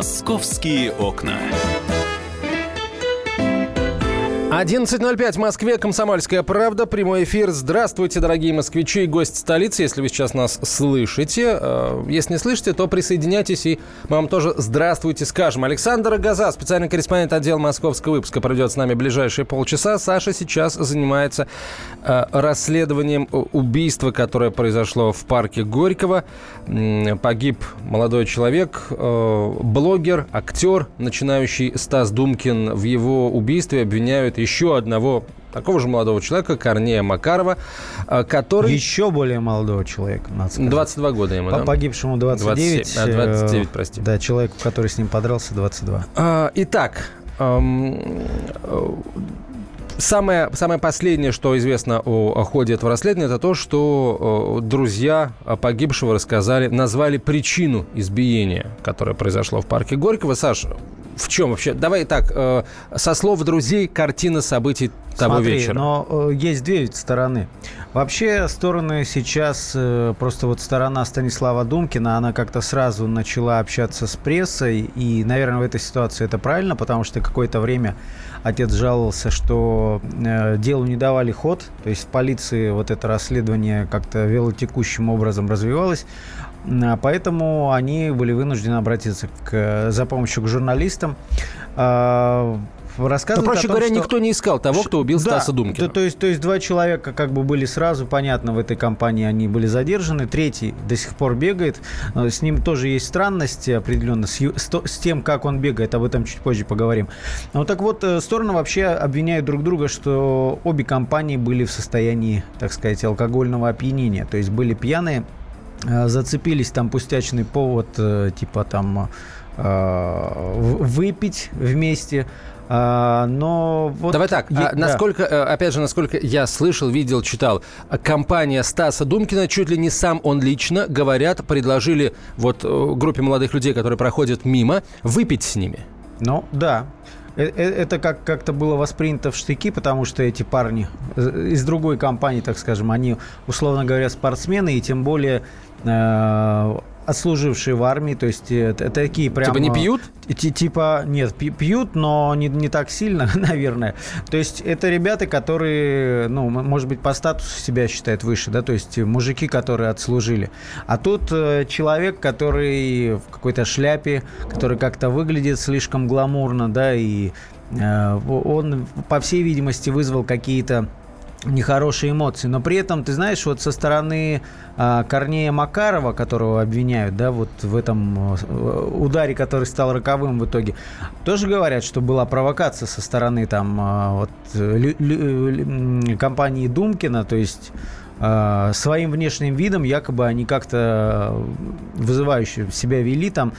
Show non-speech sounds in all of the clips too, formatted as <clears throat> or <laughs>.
«Московские окна». 11.05 в Москве, Комсомольская правда, прямой эфир. Здравствуйте, дорогие москвичи и гости столицы, если вы сейчас нас слышите. Э, если не слышите, то присоединяйтесь, и мы вам тоже здравствуйте скажем. Александр Газа, специальный корреспондент отдела московского выпуска, проведет с нами ближайшие полчаса. Саша сейчас занимается э, расследованием убийства, которое произошло в парке Горького. Погиб молодой человек, э, блогер, актер, начинающий Стас Думкин. В его убийстве обвиняют еще одного такого же молодого человека, Корнея Макарова, э, который... Еще более молодого человека, надо сказать. 22 года ему, да? Погибшему 29. 27, а, 29, прости. Да, человеку, который с ним подрался, 22. А, итак, эм, Самое, самое последнее, что известно о, о ходе этого расследования, это то, что э, друзья погибшего рассказали, назвали причину избиения, которое произошло в парке Горького. Саша, в чем вообще? Давай так, э, со слов друзей, картина событий того Смотри, вечера. но э, есть две стороны. Вообще стороны сейчас, э, просто вот сторона Станислава Думкина, она как-то сразу начала общаться с прессой, и, наверное, в этой ситуации это правильно, потому что какое-то время отец жаловался, что э, делу не давали ход, то есть в полиции вот это расследование как-то велотекущим образом развивалось, а поэтому они были вынуждены обратиться к, за помощью к журналистам. Рассказывает Но, проще том, говоря, что... никто не искал того, кто убил да, Стаса Думкина. То, то, есть, то есть два человека как бы были сразу, понятно, в этой компании они были задержаны. Третий до сих пор бегает. Э, с ним тоже есть странности определенно. С, с, с тем, как он бегает, об этом чуть позже поговорим. Ну так вот, э, стороны вообще обвиняют друг друга, что обе компании были в состоянии, так сказать, алкогольного опьянения. То есть были пьяные, э, зацепились там пустячный повод, типа там выпить вместе. А, но вот... Давай так, я, а, насколько, да. Э, опять же, насколько я слышал, видел, читал, компания Стаса Думкина, чуть ли не сам он лично, говорят, предложили вот э, группе молодых людей, которые проходят мимо, выпить с ними. Ну, да. Э, это как- как-то было воспринято в штыки, потому что эти парни из другой компании, так скажем, они, условно говоря, спортсмены, и тем более отслужившие в армии, то есть это, это такие прям... Типа не пьют? Типа, нет, пьют, но не, не так сильно, <laughs> наверное. То есть это ребята, которые, ну, может быть, по статусу себя считают выше, да, то есть мужики, которые отслужили. А тут э, человек, который в какой-то шляпе, который как-то выглядит слишком гламурно, да, и э, он, по всей видимости, вызвал какие-то нехорошие эмоции. Но при этом, ты знаешь, вот со стороны а, Корнея Макарова, которого обвиняют, да, вот в этом э, ударе, который стал роковым в итоге, тоже говорят, что была провокация со стороны там а, вот, лю- лю- компании Думкина, то есть а, своим внешним видом якобы они как-то вызывающе себя вели там.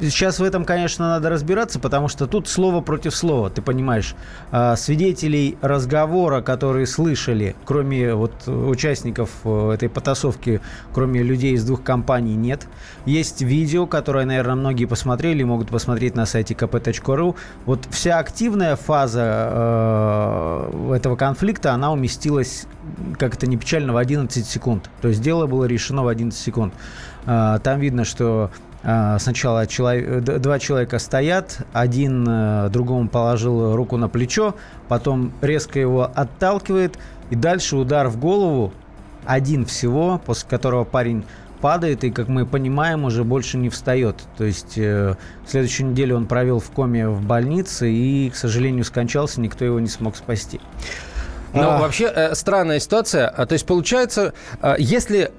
Сейчас в этом, конечно, надо разбираться, потому что тут слово против слова, ты понимаешь. А, свидетелей разговора, которые слышали, кроме вот участников э, этой потасовки, кроме людей из двух компаний, нет. Есть видео, которое, наверное, многие посмотрели, могут посмотреть на сайте kp.ru. Вот вся активная фаза э, этого конфликта, она уместилась, как это не печально, в 11 секунд. То есть дело было решено в 11 секунд. Э, там видно, что а, сначала человек, два человека стоят, один э, другому положил руку на плечо, потом резко его отталкивает, и дальше удар в голову, один всего, после которого парень падает и, как мы понимаем, уже больше не встает. То есть э, следующую неделю он провел в коме в больнице и, к сожалению, скончался, никто его не смог спасти. Ну, а... вообще э, странная ситуация. А, то есть, получается, э, если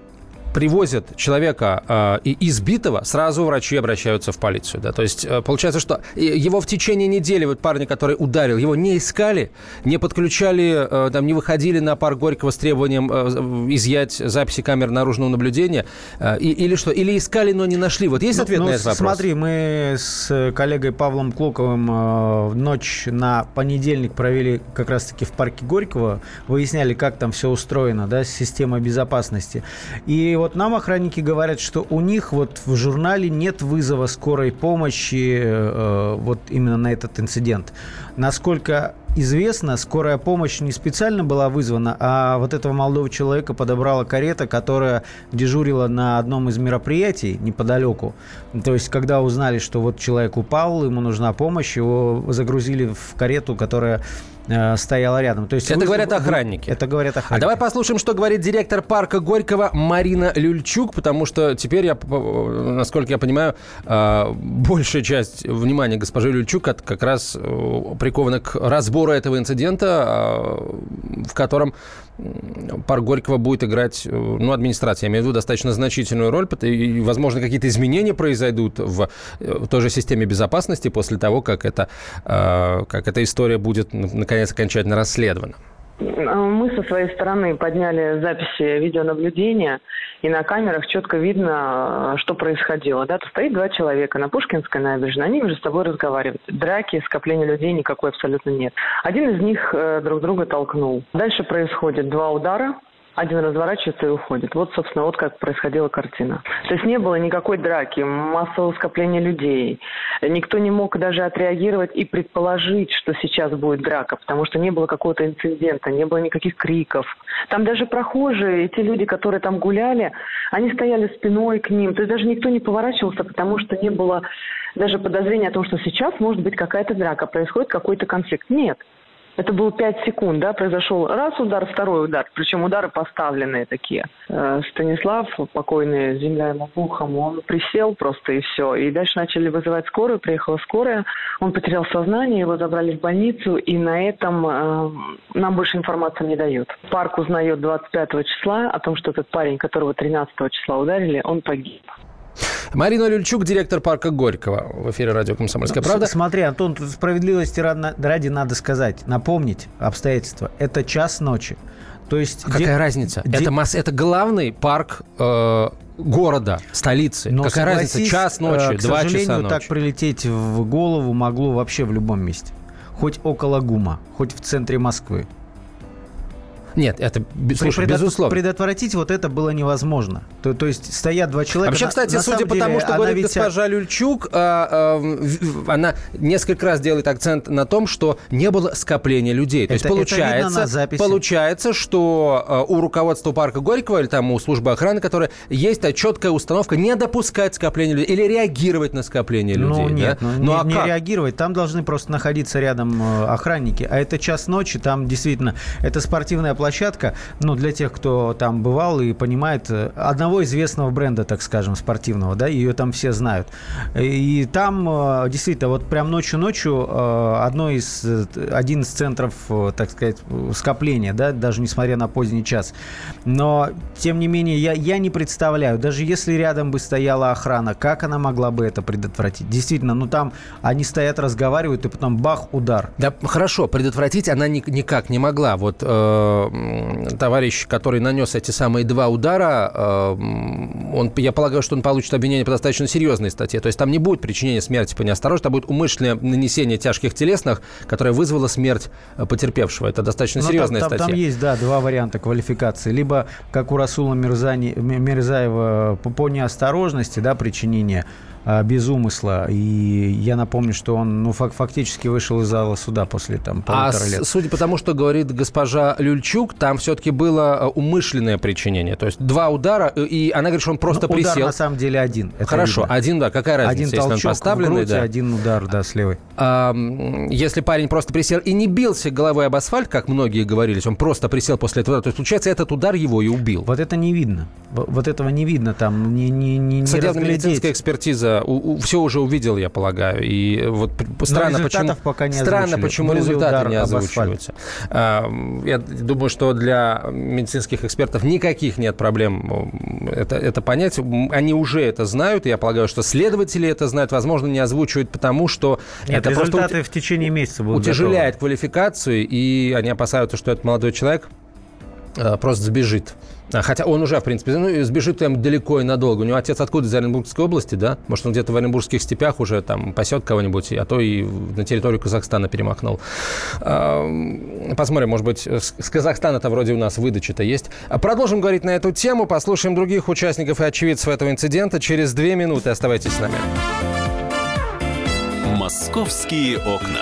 привозят человека э, избитого, сразу врачи обращаются в полицию. Да? То есть э, получается, что его в течение недели, вот парня, который ударил, его не искали, не подключали, э, там, не выходили на парк Горького с требованием э, изъять записи камер наружного наблюдения, э, и, или что? Или искали, но не нашли. Вот есть ну, ответ ну, на этот вопрос? Смотри, мы с коллегой Павлом Клоковым э, ночь на понедельник провели как раз-таки в парке Горького, выясняли, как там все устроено, да, система безопасности. И вот вот нам охранники говорят, что у них вот в журнале нет вызова скорой помощи э, вот именно на этот инцидент. Насколько известно, скорая помощь не специально была вызвана, а вот этого молодого человека подобрала карета, которая дежурила на одном из мероприятий неподалеку. То есть, когда узнали, что вот человек упал, ему нужна помощь, его загрузили в карету, которая Э, стояла рядом. То есть это вы, говорят охранники. Это говорят охранники. А давай послушаем, что говорит директор парка Горького Марина Люльчук, потому что теперь я, насколько я понимаю, э, большая часть внимания госпожи Люльчук как раз э, прикована к разбору этого инцидента, в котором парк Горького будет играть, ну, администрация, я имею в виду, достаточно значительную роль, и, возможно, какие-то изменения произойдут в, в той же системе безопасности после того, как, это, как эта история будет, наконец, окончательно расследовано? Мы со своей стороны подняли записи видеонаблюдения, и на камерах четко видно, что происходило. Да, тут стоит два человека на Пушкинской набережной, они между собой разговаривают. Драки, скопления людей никакой абсолютно нет. Один из них э, друг друга толкнул. Дальше происходит два удара, один разворачивается и уходит. Вот, собственно, вот как происходила картина. То есть не было никакой драки, массового скопления людей. Никто не мог даже отреагировать и предположить, что сейчас будет драка, потому что не было какого-то инцидента, не было никаких криков. Там даже прохожие, те люди, которые там гуляли, они стояли спиной к ним. То есть даже никто не поворачивался, потому что не было даже подозрения о том, что сейчас может быть какая-то драка, происходит какой-то конфликт. Нет. Это было 5 секунд, да, произошел раз удар, второй удар, причем удары поставленные такие. Э, Станислав, покойный, земля ему пухом, он присел просто и все. И дальше начали вызывать скорую, приехала скорая, он потерял сознание, его забрали в больницу, и на этом э, нам больше информации не дают. Парк узнает 25 числа о том, что этот парень, которого 13 числа ударили, он погиб. Марина Люльчук, директор парка Горького. В эфире радио «Комсомольская ну, правда». Смотри, Антон, тут справедливости ради надо сказать, напомнить обстоятельства. Это час ночи. То есть... А какая разница? Это, масс... это главный парк э, города, столицы. Но Какая разница? Час ночи, э, два часа ночи. так прилететь в голову могло вообще в любом месте. Хоть около ГУМа, хоть в центре Москвы. Нет, это слушай, Предот... безусловно. Предотвратить вот это было невозможно. То, то есть стоят два человека. Вообще, кстати, на судя по тому, что говорит ведь... госпожа Люльчук, а, а, она несколько раз делает акцент на том, что не было скопления людей. То это, есть получается, получается, что а, у руководства парка Горького или там у службы охраны, которая есть а, четкая установка не допускать скопления людей или реагировать на скопление ну, людей. Ну нет, да? ну, ну, не, а не как? реагировать. Там должны просто находиться рядом э, охранники. А это час ночи, там действительно это спортивная площадка площадка, ну, для тех, кто там бывал и понимает, э, одного известного бренда, так скажем, спортивного, да, ее там все знают. И там э, действительно вот прям ночью-ночью э, одно из, один из центров, так сказать, скопления, да, даже несмотря на поздний час. Но, тем не менее, я, я не представляю, даже если рядом бы стояла охрана, как она могла бы это предотвратить? Действительно, ну там они стоят, разговаривают, и потом бах, удар. Да, хорошо, предотвратить она ни, никак не могла. Вот товарищ, который нанес эти самые два удара, э, он, я полагаю, что он получит обвинение по достаточно серьезной статье. То есть там не будет причинения смерти по неосторожности, а будет умышленное нанесение тяжких телесных, которое вызвало смерть э, потерпевшего. Это достаточно Но ну, серьезная там, статья. Там есть, да, два варианта квалификации. Либо, как у Расула Мирзани, Мирзаева, по неосторожности, да, причинения а, без умысла. И я напомню, что он ну, фактически вышел из зала суда после там, а полутора а лет. судя по тому, что говорит госпожа Люльчук, там все-таки было а, умышленное причинение. То есть два удара, э, и она говорит, что он просто ну, присел. Удар на самом деле один. Это Хорошо, видно. один, да, какая разница, один если толчок он поставленный, грудь, да. один удар, да, с левой. А, если парень просто присел и не бился головой об асфальт, как многие говорились, он просто присел после этого, то есть, получается, этот удар его и убил. Вот это не видно. Вот этого не видно там, не, не, не, не медицинская экспертиза, у, у, все уже увидел, я полагаю. И вот странно, почему, пока не странно, почему Был результаты не озвучиваются. А, я думаю, что для медицинских экспертов никаких нет проблем это, это понять. Они уже это знают. Я полагаю, что следователи это знают. Возможно, не озвучивают, потому что нет, это результаты просто в течение месяца будут утяжеляет готовы. квалификацию, и они опасаются, что этот молодой человек просто сбежит. А, хотя он уже, в принципе, ну, сбежит там далеко и надолго. У него отец откуда? Из Оренбургской области, да? Может, он где-то в Оренбургских степях уже там пасет кого-нибудь, а то и на территорию Казахстана перемахнул. А, посмотрим, может быть, с Казахстана-то вроде у нас выдача-то есть. А продолжим говорить на эту тему, послушаем других участников и очевидцев этого инцидента через две минуты. Оставайтесь с нами. «Московские окна».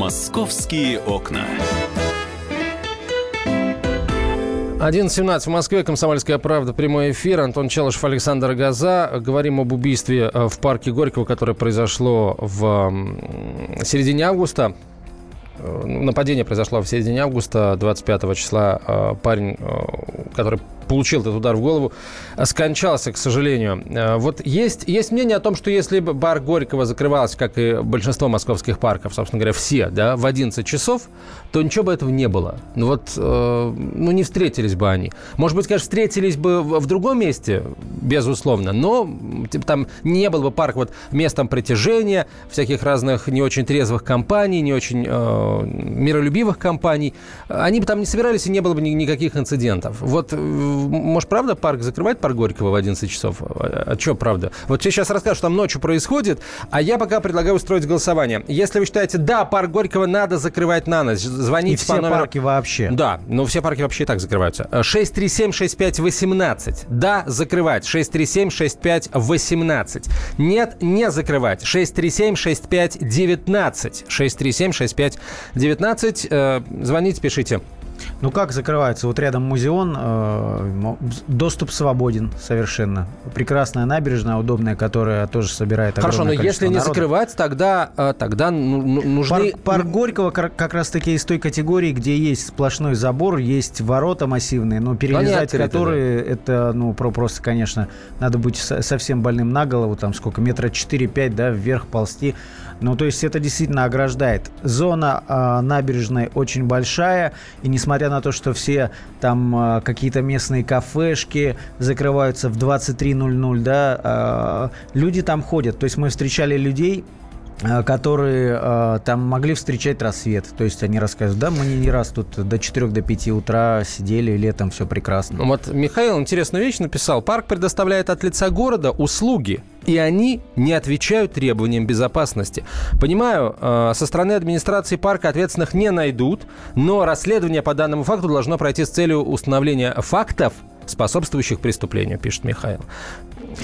«Московские окна». 11.17 в Москве, Комсомольская правда, прямой эфир. Антон Челышев, Александр Газа. Говорим об убийстве э, в парке Горького, которое произошло в середине августа. Э, нападение произошло в середине августа, 25 числа. Э, парень, который получил этот удар в голову, э, скончался, к сожалению. Э, вот есть, есть мнение о том, что если бы бар Горького закрывался, как и большинство московских парков, собственно говоря, все, да, в 11 часов, то ничего бы этого не было. Ну вот, э, ну не встретились бы они. Может быть, конечно, встретились бы в, другом месте, безусловно, но типа, там не был бы парк вот местом притяжения всяких разных не очень трезвых компаний, не очень э, миролюбивых компаний. Они бы там не собирались, и не было бы ни, никаких инцидентов. Вот может, правда парк закрывать парк Горького в 11 часов? А, а что правда? Вот тебе сейчас расскажу, что там ночью происходит, а я пока предлагаю устроить голосование. Если вы считаете, да, парк Горького надо закрывать на ночь, звоните И все по номеру... парки вообще. Да, но все парки вообще и так закрываются. 637-6518. Да, закрывать. 637-6518. Нет, не закрывать. 637-6519. 637-6519. Э, звоните, пишите. Ну как закрывается? Вот рядом музеон, э, доступ свободен совершенно. Прекрасная набережная, удобная, которая тоже собирает Хорошо, но если не народа. закрывать, тогда, э, тогда ну, ну, нужны... Парк, парк Горького как раз таки из той категории, где есть сплошной забор, есть ворота массивные, но перелезать открыты, которые, да. это, ну, просто, конечно, надо быть совсем больным на голову, там сколько, метра 4-5, да, вверх ползти. Ну, то есть это действительно ограждает. Зона э, набережной очень большая, и несмотря на то, что все там э, какие-то местные кафешки закрываются в 23.00, да, э, люди там ходят. То есть мы встречали людей, которые э, там могли встречать рассвет. То есть они рассказывают, да, мы не раз тут до 4 до 5 утра сидели, летом все прекрасно. Вот Михаил интересную вещь написал. Парк предоставляет от лица города услуги, и они не отвечают требованиям безопасности. Понимаю, э, со стороны администрации парка ответственных не найдут, но расследование по данному факту должно пройти с целью установления фактов, способствующих преступлению, пишет Михаил.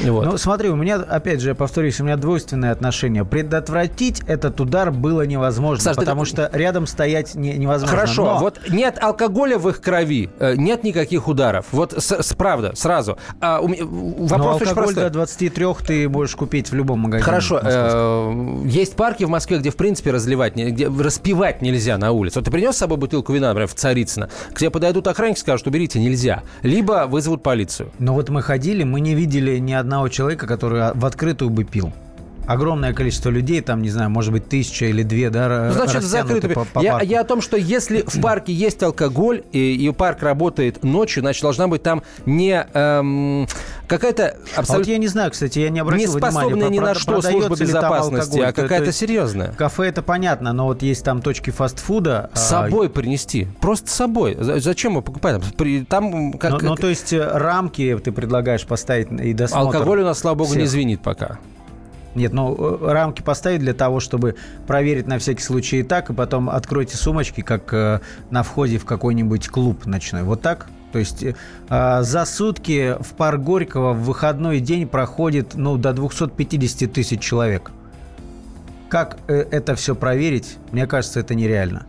Вот. Ну, смотри, у меня, опять же, я повторюсь, у меня двойственное отношение. Предотвратить этот удар было невозможно, Саш, потому ты... что рядом стоять не, невозможно. Хорошо, Но... вот нет алкоголя в их крови, э, нет никаких ударов. Вот с, с, правда, сразу. А, у, вопрос Но алкоголь очень простой. до 23 ты можешь купить в любом магазине. Хорошо, э, есть парки в Москве, где, в принципе, разливать, где распивать нельзя на улице. Вот ты принес с собой бутылку вина, например, в Царицыно, к тебе подойдут охранники, скажут, уберите, нельзя. Либо вызовут полицию. Но вот мы ходили, мы не видели ни одного человека, который в открытую бы пил огромное количество людей, там, не знаю, может быть, тысяча или две, да, Значит, закрыто. По, по я, я о том, что если в парке есть алкоголь, и, и парк работает ночью, значит, должна быть там не эм, какая-то абсолютно... А вот я не знаю, кстати, я не обратил не способная ни на что служба безопасности, а какая-то серьезная. Кафе это понятно, но вот есть там точки фастфуда. С а... собой принести. Просто с собой. Зачем мы покупаем? Там, как, ну, ну, то есть э, рамки ты предлагаешь поставить и досмотр. Алкоголь у нас, слава богу, всех. не звенит пока. Нет, ну э, рамки поставить для того, чтобы проверить на всякий случай и так, и потом откройте сумочки, как э, на входе в какой-нибудь клуб ночной. Вот так? То есть э, за сутки в парк Горького в выходной день проходит ну, до 250 тысяч человек. Как э, это все проверить, мне кажется, это нереально.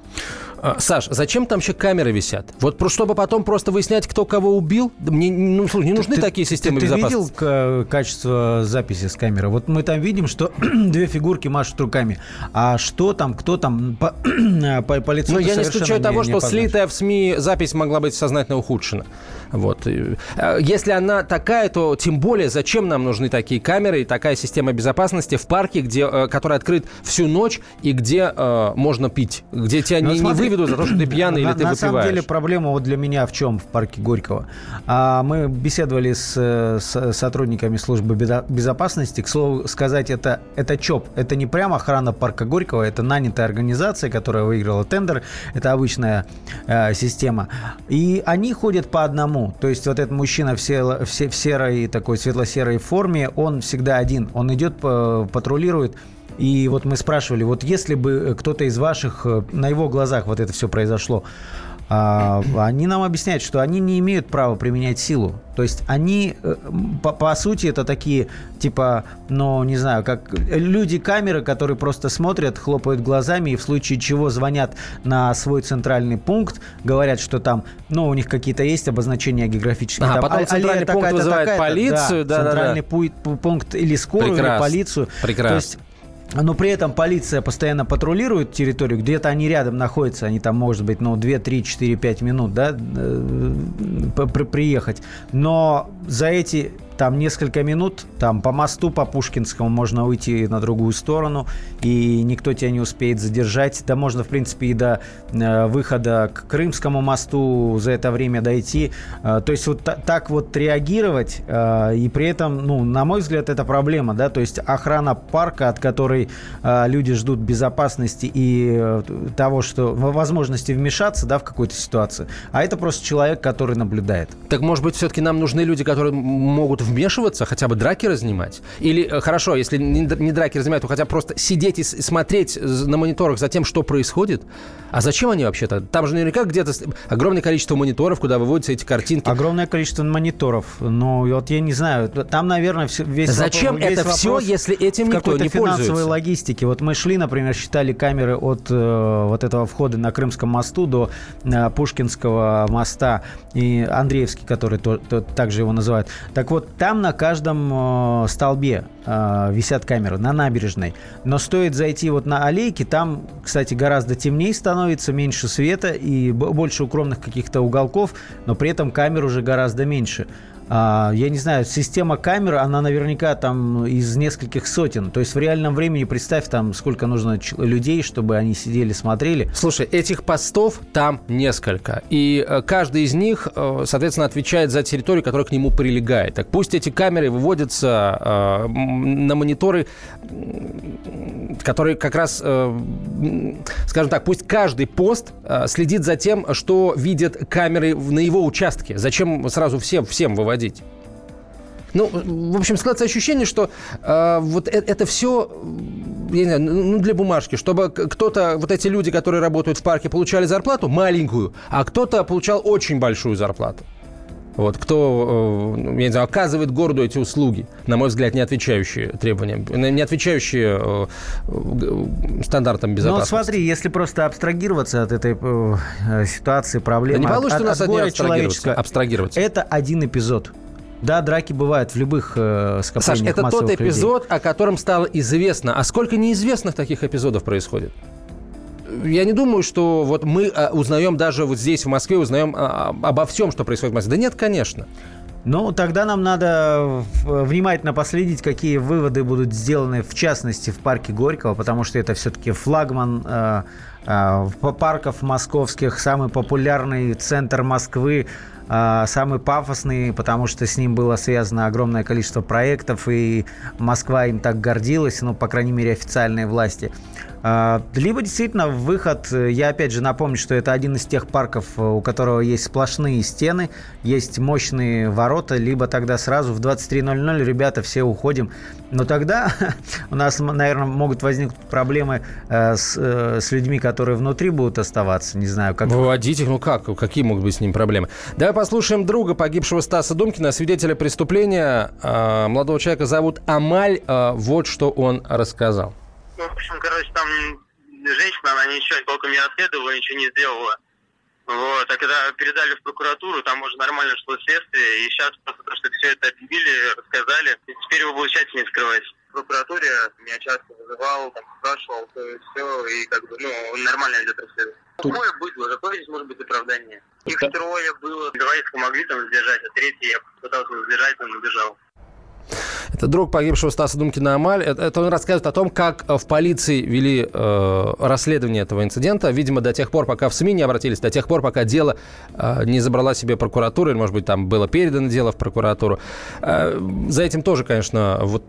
А, Саш, зачем там еще камеры висят? Вот чтобы потом просто выяснять, кто кого убил? Мне ну, слушай, не нужны ты, такие системы ты, ты безопасности. Ты видел качество записи с камеры? Вот мы там видим, что <clears throat> две фигурки машут руками. А что там, кто там по, <clears throat> по, по лицу Ну, я не исключаю того, что слитая в СМИ запись могла быть сознательно ухудшена. Вот. А, если она такая, то тем более зачем нам нужны такие камеры и такая система безопасности в парке, где, э, который открыт всю ночь и где э, можно пить, где тебя ну, не, смотри, не выведут за то, что ты пьяный или ты На выпиваешь. самом деле проблема вот для меня в чем в парке Горького. А, мы беседовали с, э, с сотрудниками службы безо- безопасности. К слову сказать, это, это ЧОП. Это не прямо охрана парка Горького, это нанятая организация, которая выиграла тендер. Это обычная э, система. И они ходят по одному. То есть вот этот мужчина в, сел- в в серой, такой светло-серой форме, он всегда один. Он идет, по- патрулирует. И вот мы спрашивали, вот если бы кто-то из ваших, э, на его глазах вот это все произошло, а, они нам объясняют, что они не имеют права применять силу. То есть они, э, по, по сути, это такие, типа, ну, не знаю, как люди-камеры, которые просто смотрят, хлопают глазами и в случае чего звонят на свой центральный пункт, говорят, что там, ну, у них какие-то есть обозначения географические. А, там, потом а- центральный пункт такая-то, вызывает такая-то, полицию, да, да-да-да. центральный пу- пункт или скорую, или Прекрасно, полицию. прекрасно. То есть но при этом полиция постоянно патрулирует территорию, где-то они рядом находятся, они там, может быть, ну, 2, 3, 4, 5 минут, да, э, приехать. Но за эти там несколько минут, там по мосту, по Пушкинскому можно уйти на другую сторону, и никто тебя не успеет задержать. Да можно, в принципе, и до э, выхода к Крымскому мосту за это время дойти. Э, то есть вот та- так вот реагировать, э, и при этом, ну, на мой взгляд, это проблема, да, то есть охрана парка, от которой люди ждут безопасности и того, что возможности вмешаться, да, в какую-то ситуацию, а это просто человек, который наблюдает. Так, может быть, все-таки нам нужны люди, которые могут вмешиваться, хотя бы драки разнимать? Или, э, хорошо, если не, драки разнимать, то хотя бы просто сидеть и смотреть на мониторах за тем, что происходит? А зачем они вообще-то? Там же наверняка где-то огромное количество мониторов, куда выводятся эти картинки. Огромное количество мониторов. Ну, и вот я не знаю, там, наверное, весь Зачем вопрос- весь это все, если этим никто не финансовой пользуется? логистике. Вот мы шли, например, считали камеры от э, вот этого входа на Крымском мосту до э, Пушкинского моста и Андреевский, который то- то- также его называют. Так вот, там на каждом э, столбе э, висят камеры, на набережной. Но стоит зайти вот на аллейки, там, кстати, гораздо темнее становится, меньше света и больше укромных каких-то уголков, но при этом камер уже гораздо меньше. А, я не знаю, система камер, она наверняка там из нескольких сотен. То есть в реальном времени представь там, сколько нужно людей, чтобы они сидели, смотрели. Слушай, этих постов там несколько. И э, каждый из них, э, соответственно, отвечает за территорию, которая к нему прилегает. Так пусть эти камеры выводятся э, на мониторы, которые как раз, скажем так, пусть каждый пост следит за тем, что видят камеры на его участке. Зачем сразу всем, всем выводить? Ну, в общем, складывается ощущение, что э, вот э- это все, я не знаю, ну, для бумажки, чтобы кто-то, вот эти люди, которые работают в парке, получали зарплату маленькую, а кто-то получал очень большую зарплату. Вот, кто, э, я не знаю, оказывает городу эти услуги, на мой взгляд, не отвечающие требованиям, не отвечающие э, э, стандартам Ну, безопасности. смотри, если просто абстрагироваться от этой ситуации, Да проблемы, не от- получится от, у нас от одни горя абстрагироваться. абстрагироваться. это один эпизод. Да, драки бывают в любых э, Саш, скоплениях это тот массовых людей. эпизод, о котором стало известно. А сколько неизвестных таких эпизодов происходит? Я не думаю, что вот мы а, узнаем даже вот здесь, в Москве, узнаем а, обо всем, что происходит в Москве. Да нет, конечно. Ну, тогда нам надо в- внимательно последить, какие выводы будут сделаны, в частности, в парке Горького, потому что это все-таки флагман э, э, парков московских, самый популярный центр Москвы, э, самый пафосный, потому что с ним было связано огромное количество проектов, и Москва им так гордилась, ну, по крайней мере, официальные власти. А, Либо действительно выход, э, я опять же напомню, что это один из тех парков, э, у которого есть сплошные стены, есть мощные ворота, либо тогда сразу в 23.00 ребята все уходим. Но тогда <laughs> у нас, наверное, могут возникнуть проблемы э, с, с людьми, которые внутри будут оставаться. Не знаю, как... Выводить их, ну как? Какие могут быть с ним проблемы? Давай послушаем друга погибшего Стаса Думкина, свидетеля преступления. А, Молодого человека зовут Амаль. А, Вот что он рассказал. Ну, в общем, короче, там женщина, она ничего толком не расследовала, ничего не сделала. Вот, а когда передали в прокуратуру, там уже нормально шло следствие, и сейчас просто то, что все это объявили, рассказали, и теперь его будут тщательнее скрывать. В прокуратуре меня часто вызывал, там, спрашивал, то и все, и как бы, ну, он нормально идет расследование. Мое быдло, какое здесь может быть оправдание? Их трое было, двоих помогли там сдержать, а третий я пытался сдержать, он убежал. Это друг погибшего Стаса Думкина Амаль. Это, это он рассказывает о том, как в полиции вели э, расследование этого инцидента. Видимо, до тех пор, пока в СМИ не обратились, до тех пор, пока дело э, не забрала себе прокуратура, или, может быть, там было передано дело в прокуратуру. Э, за этим тоже, конечно, вот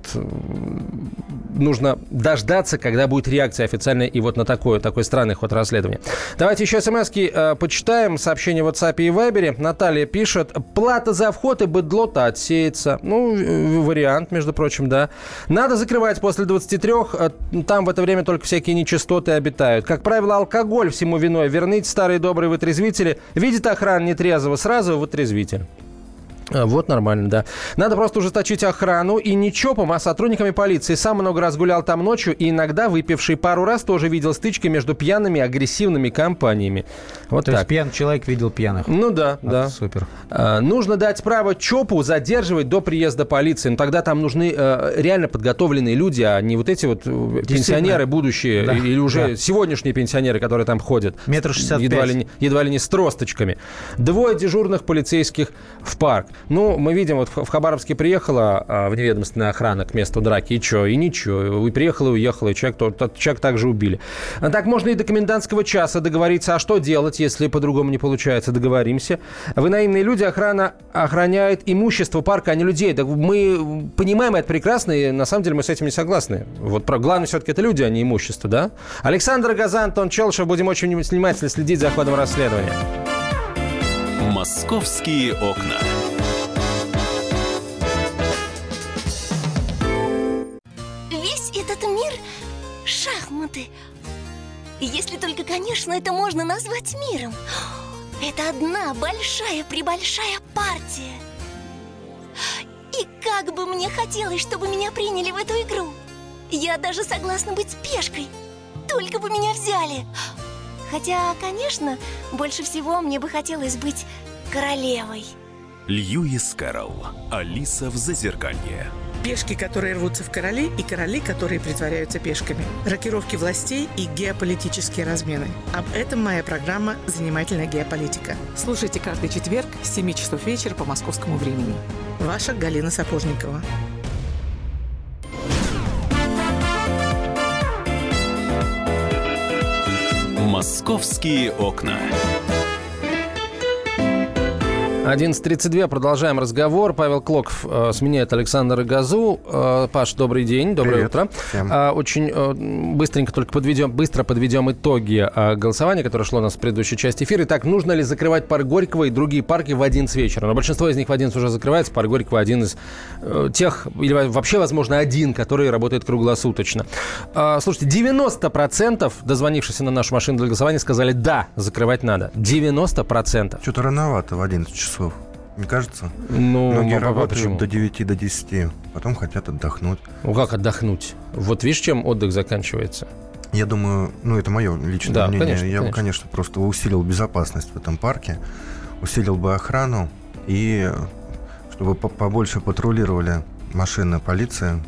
нужно дождаться, когда будет реакция официальная и вот на такой, такой странный ход расследования. Давайте еще смс э, почитаем. Сообщение в WhatsApp и Viber. Наталья пишет. Плата за вход и быдло-то отсеется. Ну, вариант, между прочим, да. Надо закрывать после 23. Э, там в это время только всякие нечистоты обитают. Как правило, алкоголь всему виной. Верните старые добрые вытрезвители. Видит охрана нетрезвого, сразу вытрезвитель. А, вот нормально, да. Надо просто ужесточить охрану и не ЧОПом, а сотрудниками полиции. Сам много раз гулял там ночью и иногда, выпивший пару раз, тоже видел стычки между пьяными агрессивными компаниями. Вот То так. есть пьяный человек видел пьяных? Ну да, вот, да. Супер. А, нужно дать право ЧОПу задерживать до приезда полиции. Но тогда там нужны а, реально подготовленные люди, а не вот эти вот э, пенсионеры будущие да. или уже да. сегодняшние пенсионеры, которые там ходят. Метр шестьдесят едва ли, едва ли не с тросточками. Двое дежурных полицейских в парк. Ну, мы видим, вот в Хабаровске приехала а, вневедомственная охрана к месту драки, и что, и ничего. И приехала, и уехала, и человек, тот, человек также убили. А так можно и до комендантского часа договориться. А что делать, если по-другому не получается? Договоримся. Вы наивные люди, охрана охраняет имущество парка, а не людей. Так мы понимаем это прекрасно, и на самом деле мы с этим не согласны. Вот про главное все-таки это люди, а не имущество, да? Александр Газан, Антон Челшев. Будем очень внимательно следить за ходом расследования. «Московские окна». Конечно, это можно назвать миром. Это одна большая-пребольшая партия. И как бы мне хотелось, чтобы меня приняли в эту игру. Я даже согласна быть пешкой. Только бы меня взяли. Хотя, конечно, больше всего мне бы хотелось быть королевой. Льюис Кэрролл. Алиса в Зазеркалье. Пешки, которые рвутся в короли, и короли, которые притворяются пешками. Рокировки властей и геополитические размены. Об этом моя программа «Занимательная геополитика». Слушайте каждый четверг с 7 часов вечера по московскому времени. Ваша Галина Сапожникова. «Московские окна». 11.32, продолжаем разговор. Павел Клоков э, сменяет Александра Газу. Э, Паш, добрый день, доброе Привет утро. Всем. Э, очень э, быстренько только подведем, быстро подведем итоги э, голосования, которое шло у нас в предыдущей части эфира. Итак, нужно ли закрывать парк Горького и другие парки в 11 вечера? Но большинство из них в 11 уже закрывается. Парк Горького один из э, тех, или вообще, возможно, один, который работает круглосуточно. Э, слушайте, 90% дозвонившихся на нашу машину для голосования сказали «да, закрывать надо». 90%. Что-то рановато в 11 часов часов. Не кажется? Ну, Многие а работают почему? до 9, до 10, потом хотят отдохнуть. Ну, как отдохнуть? Вот видишь, чем отдых заканчивается? Я думаю, ну, это мое личное да, мнение. Конечно, Я конечно. бы, конечно, просто усилил безопасность в этом парке, усилил бы охрану и чтобы побольше патрулировали машины полиции,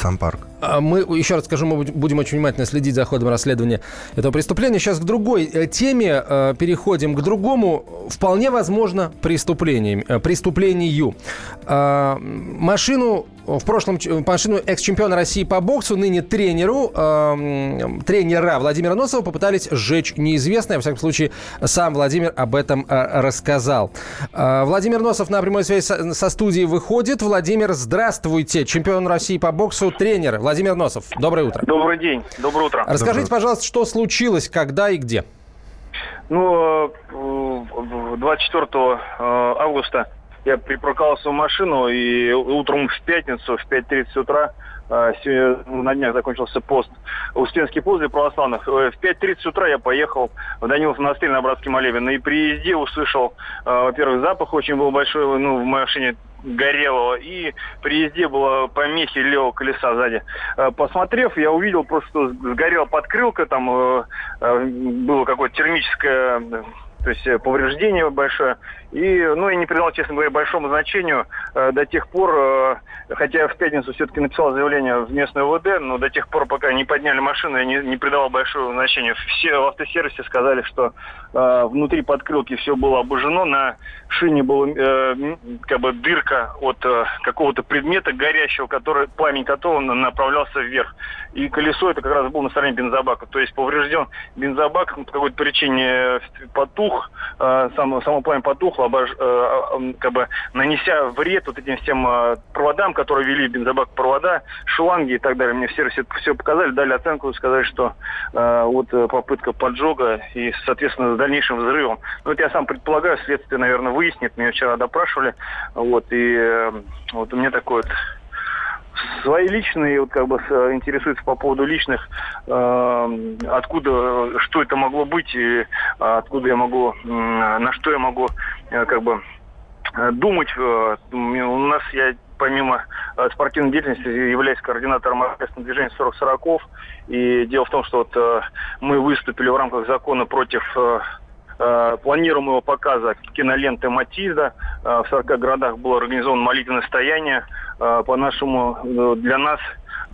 сам парк. А мы, еще раз скажу, мы будем очень внимательно следить за ходом расследования этого преступления. Сейчас к другой э, теме э, переходим, к другому, вполне возможно, преступлению. Э, преступлению. А, машину в прошлом машину экс-чемпиона России по боксу, ныне тренеру, э, тренера Владимира Носова попытались сжечь неизвестные. Во всяком случае, сам Владимир об этом э, рассказал. Э, Владимир Носов на прямой связи со, со студией выходит. Владимир, здравствуйте. Чемпион России по боксу, тренер. Владимир Носов, доброе утро. Добрый день, доброе утро. Расскажите, доброе. пожалуйста, что случилось, когда и где? Ну, 24 э, августа я припарковался в машину, и утром в пятницу, в 5.30 утра, а, на днях закончился пост Успенский пост для православных. Э, в 5.30 утра я поехал в Данилов монастырь на Братский молебен. И при езде услышал, во-первых, запах очень был большой, ну, в машине горелого. И при езде было помехи левого колеса сзади. А, посмотрев, я увидел просто, что сгорела подкрылка, там э, э, было какое-то термическое то есть э, повреждение большое. И, ну, я не придал, честно говоря, большому значению э, до тех пор, э, хотя я в пятницу все-таки написал заявление в местное ВД, но до тех пор, пока не подняли машину, я не, не придавал большого значения. Все в автосервисе сказали, что э, внутри подкрылки все было обожжено, на шине была э, как бы дырка от э, какого-то предмета горящего, который, пламень которого направлялся вверх. И колесо это как раз было на стороне бензобака. То есть поврежден бензобак, по какой-то причине потух, э, само, само пламя потухло, обож, э, как бы нанеся вред вот этим всем э, проводам, которые вели бензобак провода, шланги и так далее. Мне все сервисе все показали, дали оценку, сказали, что э, вот попытка поджога и, соответственно, с дальнейшим взрывом. Ну, это я сам предполагаю, следствие, наверное, выяснит. Меня вчера допрашивали. Вот, и вот у меня такой вот свои личные, вот как бы интересуются по поводу личных, э, откуда, что это могло быть, и откуда я могу, э, на что я могу, э, как бы думать. Э, у нас я помимо э, спортивной деятельности являюсь координатором общественного движения 40 40 И дело в том, что вот э, мы выступили в рамках закона против планируемого показа киноленты «Матильда». В 40 городах было организовано молитвенное стояние. По-нашему, для нас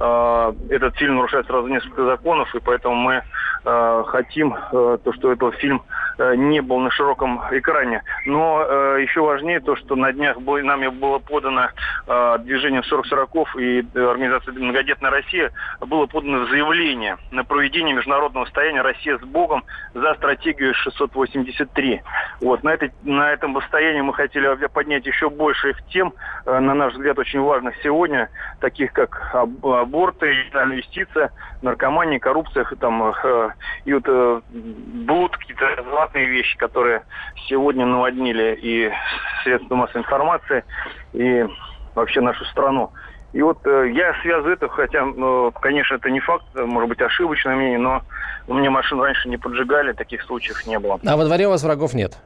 этот фильм нарушает сразу несколько законов, и поэтому мы хотим, то, что этот фильм Э, не был на широком экране. Но э, еще важнее то, что на днях нами было подано э, движение 40-40 и организация «Многодетная Россия» было подано заявление на проведение международного стояния «Россия с Богом» за стратегию 683. Вот, на, этой, на этом состоянии мы хотели поднять еще больше их тем, на наш взгляд, очень важных сегодня, таких как аборты, юстиция, наркомания, коррупция, там, и вот блуд, какие-то златные вещи, которые сегодня наводнили и средства массовой информации, и вообще нашу страну. И вот э, я связываю это, хотя, э, конечно, это не факт, может быть, ошибочное мнение, но у меня машин раньше не поджигали, таких случаев не было. А во дворе у вас врагов нет?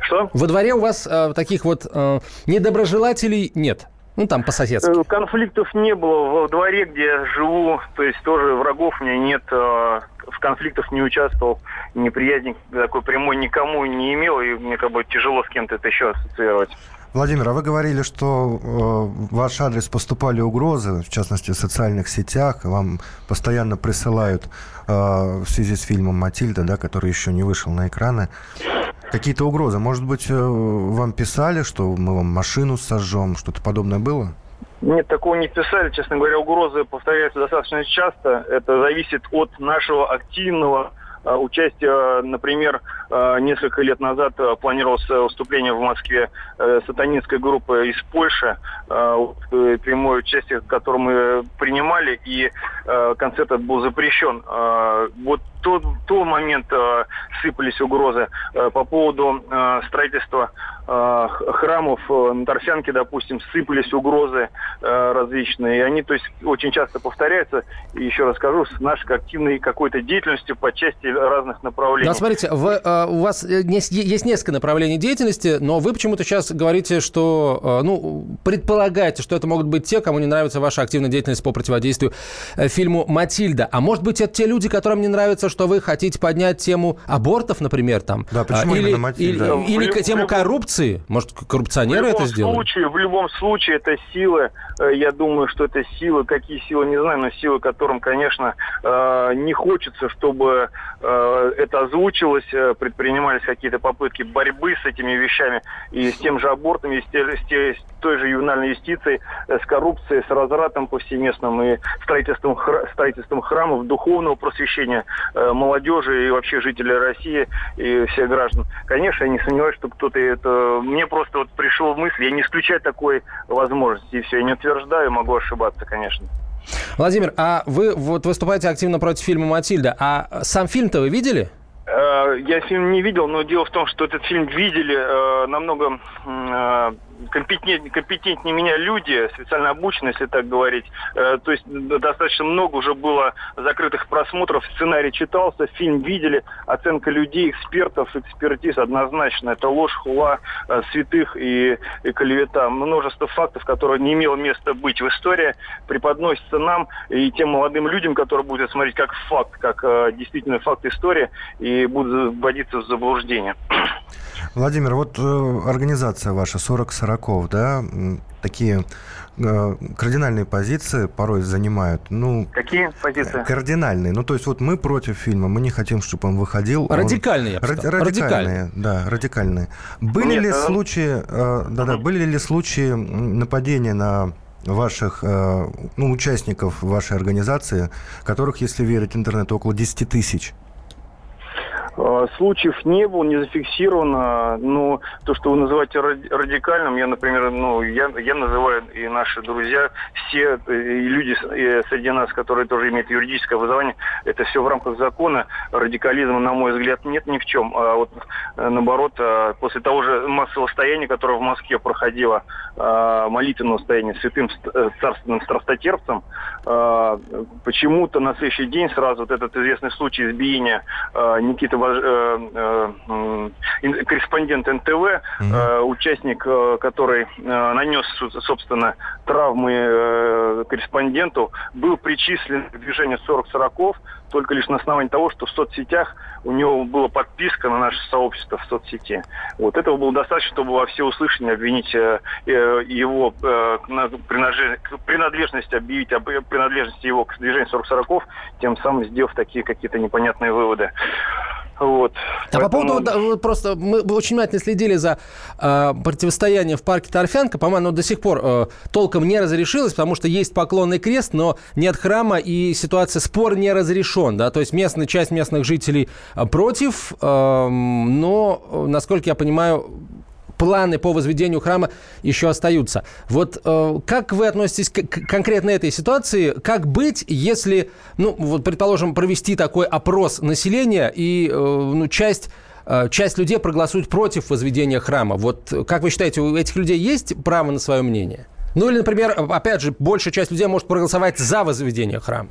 Что? Во дворе у вас э, таких вот э, недоброжелателей нет? Ну, там по-соседски. Э, конфликтов не было во дворе, где я живу. То есть тоже врагов у меня нет. Э, в конфликтах не участвовал. Неприязни такой прямой никому не имел. И мне как бы тяжело с кем-то это еще ассоциировать. Владимир, а вы говорили, что э, в ваш адрес поступали угрозы, в частности, в социальных сетях. Вам постоянно присылают э, в связи с фильмом «Матильда», да, который еще не вышел на экраны какие-то угрозы. Может быть, э, вам писали, что мы вам машину сожжем, что-то подобное было? Нет, такого не писали. Честно говоря, угрозы повторяются достаточно часто. Это зависит от нашего активного Э, участие, например, э, несколько лет назад э, планировалось выступление в Москве сатанинской группы из Польши, прямое участие, в котором мы принимали, и концерт был запрещен. Вот тот, тот момент сыпались угрозы по поводу строительства храмов на Торфянке, допустим, сыпались угрозы различные. И они, то есть, очень часто повторяются. И еще раз скажу, с нашей активной какой-то деятельностью по части разных направлений. Да, смотрите, вы, э, у вас есть, есть несколько направлений деятельности, но вы почему-то сейчас говорите, что, э, ну, предполагаете, что это могут быть те, кому не нравится ваша активная деятельность по противодействию э, фильму «Матильда». А может быть, это те люди, которым не нравится, что вы хотите поднять тему абортов, например, там? Да, почему или, именно «Матильда»? Или, или тему коррупции? Может, коррупционеры это сделали? Случае, в любом случае, это силы, я думаю, что это силы, какие силы, не знаю, но силы, которым, конечно, не хочется, чтобы Э, это озвучилось, э, предпринимались какие-то попытки борьбы с этими вещами и с тем же абортом, и с, те, с, с той же ювенальной юстицией, э, с коррупцией, с развратом повсеместным и строительством, хра, строительством храмов, духовного просвещения молодежи и вообще жителей России и всех граждан. Конечно, я не сомневаюсь, что кто-то это... Мне просто вот пришел мысль, я не исключаю такой возможности, и все, я не утверждаю, могу ошибаться, конечно. Владимир, а вы вот выступаете активно против фильма «Матильда», а сам фильм-то вы видели? Э, я фильм не видел, но дело в том, что этот фильм видели э, намного э, компетентнее, компетентнее меня люди, специально обученные, если так говорить. Э, то есть достаточно много уже было закрытых просмотров, сценарий читался, фильм видели, оценка людей, экспертов, экспертиз однозначно. Это ложь, хула, э, святых и, и клевета. Множество фактов, которые не имело места быть в истории, преподносится нам и тем молодым людям, которые будут смотреть как факт, как э, действительно факт истории и будут вводиться в заблуждение. Владимир, вот э, организация ваша 40 сороков, да, такие э, кардинальные позиции порой занимают. Ну, Какие позиции? Кардинальные. Ну, то есть вот мы против фильма, мы не хотим, чтобы он выходил. Радикальные, он... Ради- радикальные, да, радикальные. Были Нет, ли а... случаи, э, да-да, были ли случаи нападения на ваших э, ну, участников вашей организации, которых, если верить интернету, около 10 тысяч? Э, случаев не было, не зафиксировано. Но то, что вы называете радикальным, я, например, ну, я, я называю и наши друзья, все э, и люди среди нас, которые тоже имеют юридическое образование, это все в рамках закона. Радикализма, на мой взгляд, нет ни в чем. А вот э, наоборот, после того же массового стояния, которое в Москве проходило, молитвенного стояния святым царственным страстотерпцем, почему-то на следующий день сразу вот этот известный случай избиения Никиты Э, э, корреспондент НТВ, mm-hmm. участник, который нанес, собственно, травмы корреспонденту, был причислен к движению 40-40 только лишь на основании того, что в соцсетях у него была подписка на наше сообщество в соцсети. Вот этого было достаточно, чтобы во все услышания обвинить его принадлежность, объявить об принадлежности его к движению 40-40, тем самым сделав такие какие-то непонятные выводы. Вот. А Поэтому... по поводу, да, просто мы очень внимательно следили за э, противостоянием в парке Торфянка. По-моему, оно до сих пор э, толком не разрешилось, потому что есть поклонный крест, но нет храма, и ситуация, спор не разрешен. Да? То есть местная часть местных жителей э, против, э, но, насколько я понимаю, планы по возведению храма еще остаются. Вот э, как вы относитесь к, к конкретно этой ситуации? Как быть, если, ну, вот, предположим, провести такой опрос населения и э, ну, часть э, часть людей проголосует против возведения храма. Вот как вы считаете, у этих людей есть право на свое мнение? Ну или, например, опять же, большая часть людей может проголосовать за возведение храма.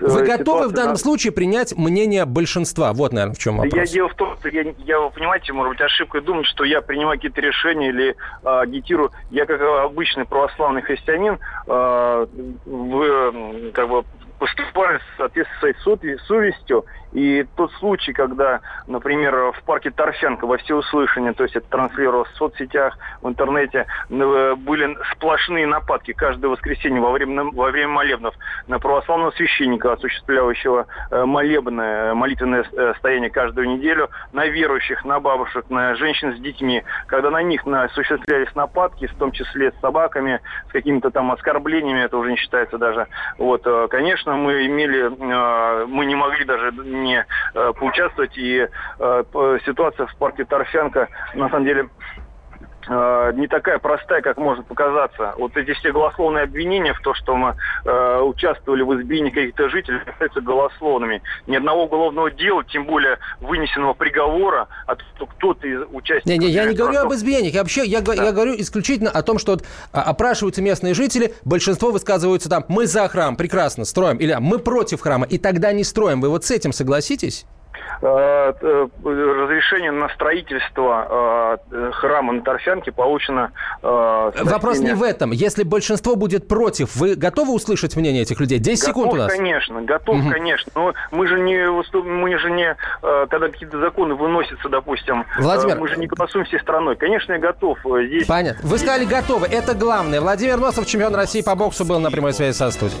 А, вы э, готовы в данном да. случае принять мнение большинства? Вот, наверное, в чем вопрос. Я дело в том, что я, я вы понимаете, может быть, ошибкой думать, что я принимаю какие-то решения или э, агитирую. Я, как обычный православный христианин, э, в, как бы поступаю в соответствии своей совестью и тот случай, когда, например, в парке Торфянка во всеуслышание, то есть это транслировалось в соцсетях, в интернете, были сплошные нападки каждое воскресенье во время, во время молебнов на православного священника, осуществляющего э, молебное, молитвенное э, стояние каждую неделю, на верующих, на бабушек, на женщин с детьми, когда на них осуществлялись нападки, в том числе с собаками, с какими-то там оскорблениями, это уже не считается даже. Вот, э, мы имели, мы не могли даже не э, поучаствовать. И э, ситуация в парке Торфянка, на самом деле, э, не такая простая, как может показаться. Вот эти все голословные обвинения в то, что мы э, участвовали в избиении каких-то жителей, являются голословными. Ни одного уголовного дела, тем более вынесенного приговора, то, кто-то из участников... Не, не, я не говорю об избиениях. Я вообще я, да. я говорю исключительно о том, что вот, а, опрашиваются местные жители, большинство высказываются там, мы за храм, прекрасно, строим, или мы против храма, и тогда не строим. Вы вот с этим согласитесь? Э, э, разрешение на строительство э, храма на Торфянке получено... Вопрос не в этом. Если большинство будет против, вы готовы услышать мнение этих людей? 10 готов, секунд у нас. конечно, готов, угу. конечно. Но мы же не, мы же не, когда какие-то законы выносятся, допустим, Владимир, мы же не голосуем всей страной. Конечно, я готов. Здесь... Понятно. Вы сказали готовы. Это главное. Владимир Носов, чемпион России по боксу, был на прямой связи со студией.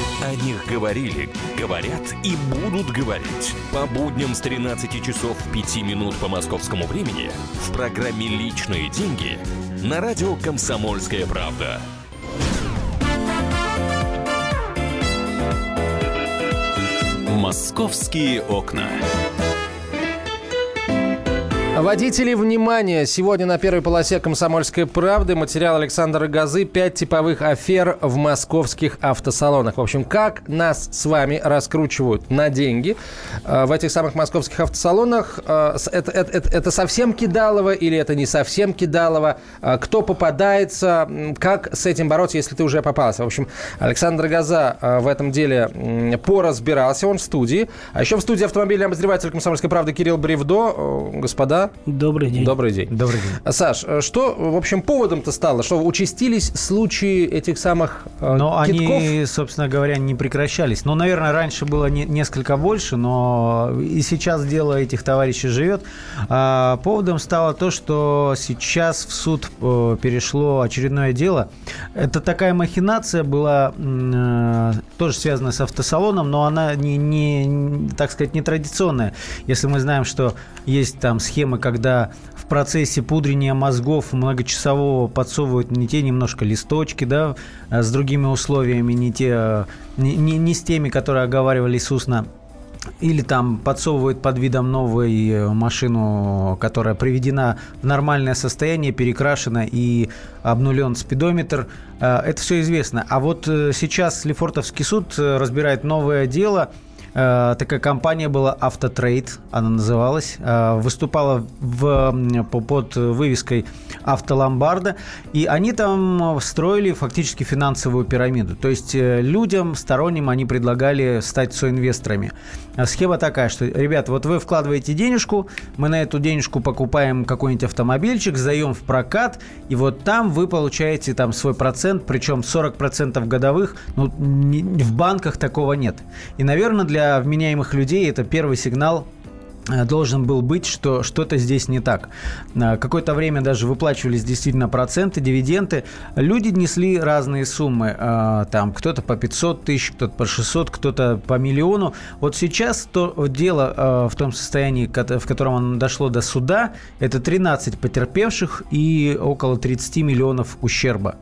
О них говорили, говорят и будут говорить. По будням с 13 часов 5 минут по московскому времени в программе «Личные деньги» на радио «Комсомольская правда». «Московские окна». Водители, внимание! Сегодня на первой полосе «Комсомольской правды» материал Александра Газы «Пять типовых афер в московских автосалонах». В общем, как нас с вами раскручивают на деньги э, в этих самых московских автосалонах. Э, это, это, это, это совсем кидалово или это не совсем кидалово? Э, кто попадается? Как с этим бороться, если ты уже попался? В общем, Александр Газа в этом деле поразбирался. Он в студии. А еще в студии автомобильный обозреватель «Комсомольской правды» Кирилл Бревдо. Господа, Добрый день. Добрый день. Добрый день. Саш, что, в общем, поводом-то стало? Что участились случаи этих самых э, Но китков? они, собственно говоря, не прекращались. Ну, наверное, раньше было не, несколько больше, но и сейчас дело этих товарищей живет. А, поводом стало то, что сейчас в суд э, перешло очередное дело. Это такая махинация была, э, тоже связанная с автосалоном, но она не, не, так сказать, не традиционная. Если мы знаем, что есть там схемы, когда в процессе пудрения мозгов многочасового подсовывают не те немножко листочки, да, а с другими условиями, не те, не, не, не с теми, которые оговаривались устно или там подсовывают под видом новой э, машину, которая приведена в нормальное состояние, перекрашена и обнулен спидометр. Э, это все известно. А вот э, сейчас Лефортовский суд разбирает новое дело – Э, такая компания была Автотрейд, она называлась, э, выступала в, под вывеской Автоломбарда, и они там строили фактически финансовую пирамиду. То есть э, людям сторонним они предлагали стать соинвесторами. Схема такая, что, ребят, вот вы вкладываете денежку, мы на эту денежку покупаем какой-нибудь автомобильчик, сдаем в прокат, и вот там вы получаете там свой процент, причем 40% годовых, ну, в банках такого нет. И, наверное, для вменяемых людей это первый сигнал должен был быть, что что-то здесь не так. Э, какое-то время даже выплачивались действительно проценты, дивиденды. Люди несли разные суммы. Э, там кто-то по 500 тысяч, кто-то по 600, кто-то по миллиону. Вот сейчас то дело в том состоянии, в котором оно дошло до суда, это 13 потерпевших и около 30 миллионов ущерба.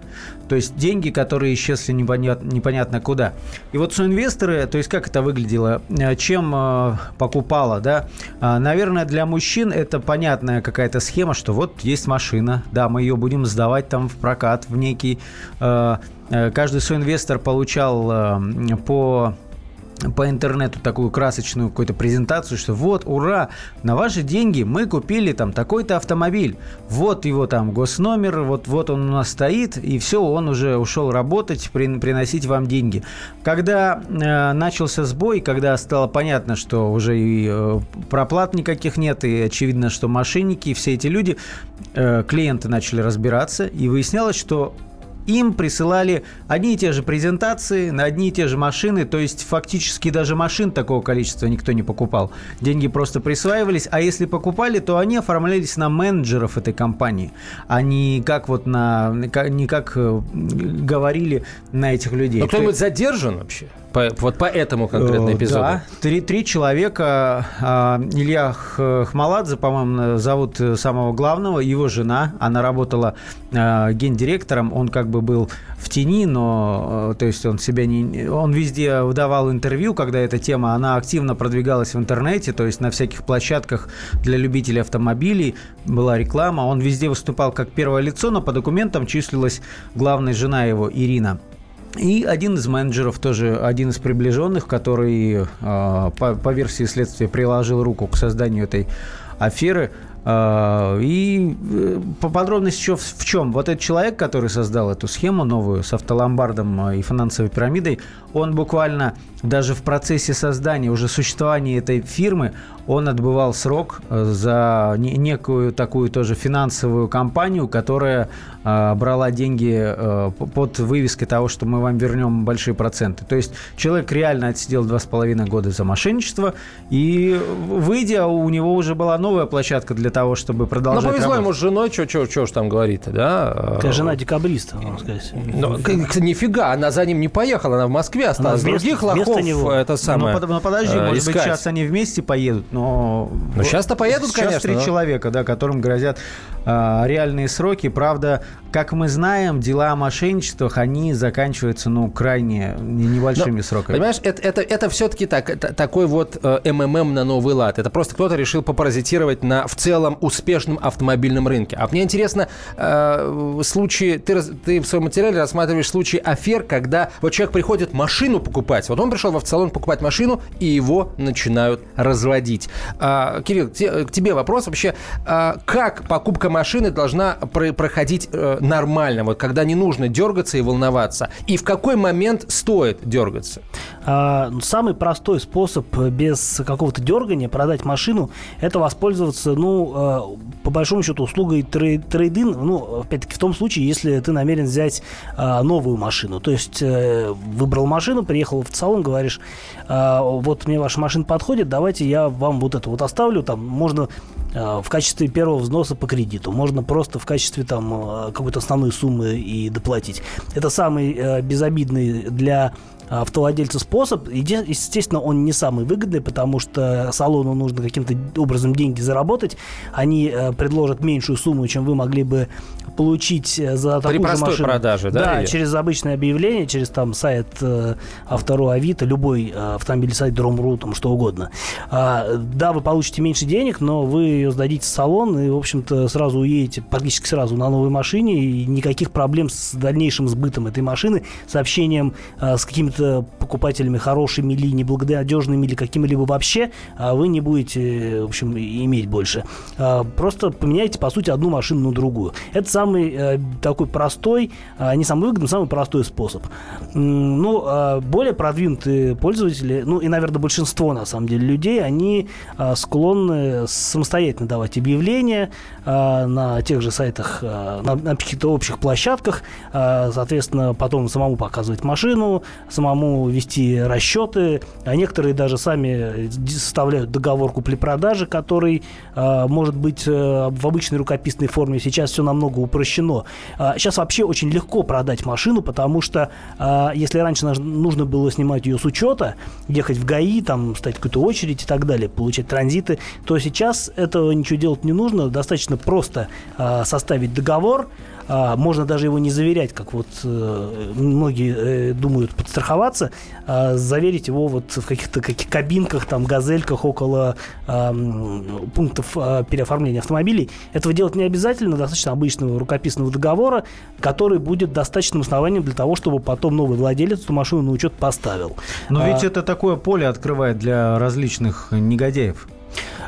То есть деньги, которые исчезли непонятно, непонятно куда. И вот соинвесторы, то есть как это выглядело, чем покупала, да, а, наверное, для мужчин это понятная какая-то схема, что вот есть машина, да, мы ее будем сдавать там в прокат, в некий... Э, э, каждый свой инвестор получал э, по по интернету такую красочную какую-то презентацию, что вот, ура, на ваши деньги мы купили там такой-то автомобиль, вот его там госномер, вот, вот он у нас стоит, и все, он уже ушел работать, при, приносить вам деньги. Когда э, начался сбой, когда стало понятно, что уже и э, проплат никаких нет, и очевидно, что мошенники, все эти люди, э, клиенты начали разбираться, и выяснялось, что им присылали одни и те же презентации на одни и те же машины, то есть фактически даже машин такого количества никто не покупал. Деньги просто присваивались, а если покупали, то они оформлялись на менеджеров этой компании, а не как вот на, не как э, говорили на этих людей. Но кто-нибудь задержан вообще? По, вот по этому конкретно э, эпизоду. Да, три, три человека. А, Илья Хмаладзе, по-моему, зовут самого главного, его жена. Она работала а, гендиректором, он как бы был в тени, но э, то есть он себя не... Он везде выдавал интервью, когда эта тема, она активно продвигалась в интернете, то есть на всяких площадках для любителей автомобилей была реклама. Он везде выступал как первое лицо, но по документам числилась главная жена его, Ирина. И один из менеджеров, тоже один из приближенных, который по, по версии следствия приложил руку к созданию этой аферы, а, и э, по подробности еще в чем? Вот этот человек, который создал эту схему новую с автоломбардом а, и финансовой пирамидой, он буквально даже в процессе создания, уже существования этой фирмы, он отбывал срок э, за некую такую тоже финансовую компанию, которая э, брала деньги э, под вывеской того, что мы вам вернем большие проценты. То есть человек реально отсидел два с половиной года за мошенничество, и выйдя, у него уже была новая площадка для того, чтобы продолжать Ну, повезло работать. ему с женой, что ж там говорит, да? Какая жена декабриста, можно сказать. Ну, нифига, она за ним не поехала, она в Москве осталась. вместо- Других вместо лохов него. это самое Ну, под- ну, подожди, э, может быть, искать. сейчас они вместе поедут, но... Ну, сейчас-то поедут, сейчас конечно, три но- человека, да, которым грозят реальные сроки. Правда, как мы знаем, дела о мошенничествах, они заканчиваются, ну, крайне не- небольшими Но, сроками. Понимаешь, это, это, это все-таки так, это такой вот э, МММ на новый лад. Это просто кто-то решил попаразитировать на в целом успешном автомобильном рынке. А мне интересно, э, случаи, ты, ты в своем материале рассматриваешь случаи афер, когда вот человек приходит машину покупать. Вот он пришел в автосалон покупать машину, и его начинают разводить. А, Кирилл, те- к тебе вопрос вообще. а, как покупка машины должна про- проходить э, нормально, вот когда не нужно дергаться и волноваться? И в какой момент стоит дергаться? А, самый простой способ э, без какого-то дергания продать машину – это воспользоваться, ну, э, по большому счету, услугой трей- трейдин, ну, опять-таки, в том случае, если ты намерен взять новую машину. То есть выбрал машину, приехал в салон, говоришь, вот мне ваша машина подходит, давайте я вам вот это вот оставлю, там, можно в качестве первого взноса по кредиту, можно просто в качестве там э, какой-то основной суммы и доплатить. Это самый э, безобидный для автовладельца способ. Естественно, он не самый выгодный, потому что салону нужно каким-то образом деньги заработать. Они э, предложат меньшую сумму, чем вы могли бы получить э, за такую же простой машину. продаже, да, Да, или? через обычное объявление, через там сайт э, Автору Авито, любой э, автомобильный сайт Дромру, там что угодно. А, да, вы получите меньше денег, но вы ее сдадите в салон и, в общем-то, сразу уедете практически сразу на новой машине и никаких проблем с дальнейшим сбытом этой машины, с общением э, с какими-то покупателями хорошими или неблагонадежными или какими-либо вообще а вы не будете, в общем, иметь больше. А, Просто поменяйте, по сути, одну машину на другую. Это самый э, такой простой, а, не самый выгодный, самый простой способ. Ну, а, более продвинутые пользователи, ну и, наверное, большинство, на самом деле, людей, они а, склонны самостоятельно давать объявления а, на тех же сайтах, а, на, на каких-то общих площадках, а, соответственно, потом самому показывать машину, самому вести расчеты, а некоторые даже сами составляют договор купли-продажи, который а, может быть э, в обычной рукописной форме. Сейчас все намного упрощено. А, Сейчас вообще очень легко продать машину, потому что а, если раньше нужно было снимать ее с учета, ехать в ГАИ, там, стать какую-то очередь и так далее, получать транзиты, то сейчас этого ничего делать не нужно. Достаточно просто а, составить договор, а, можно даже его не заверять, как вот э, многие э, думают подстраховаться, а заверить его вот в каких-то каких кабинках, там, газельках около а, пунктов а, переоформления автомобилей. Этого делать не обязательно, достаточно обычного рукописного договора, который будет достаточным основанием для того, чтобы потом новый владелец эту машину на учет поставил. Но ведь А, это такое поле открывает для различных негодяев.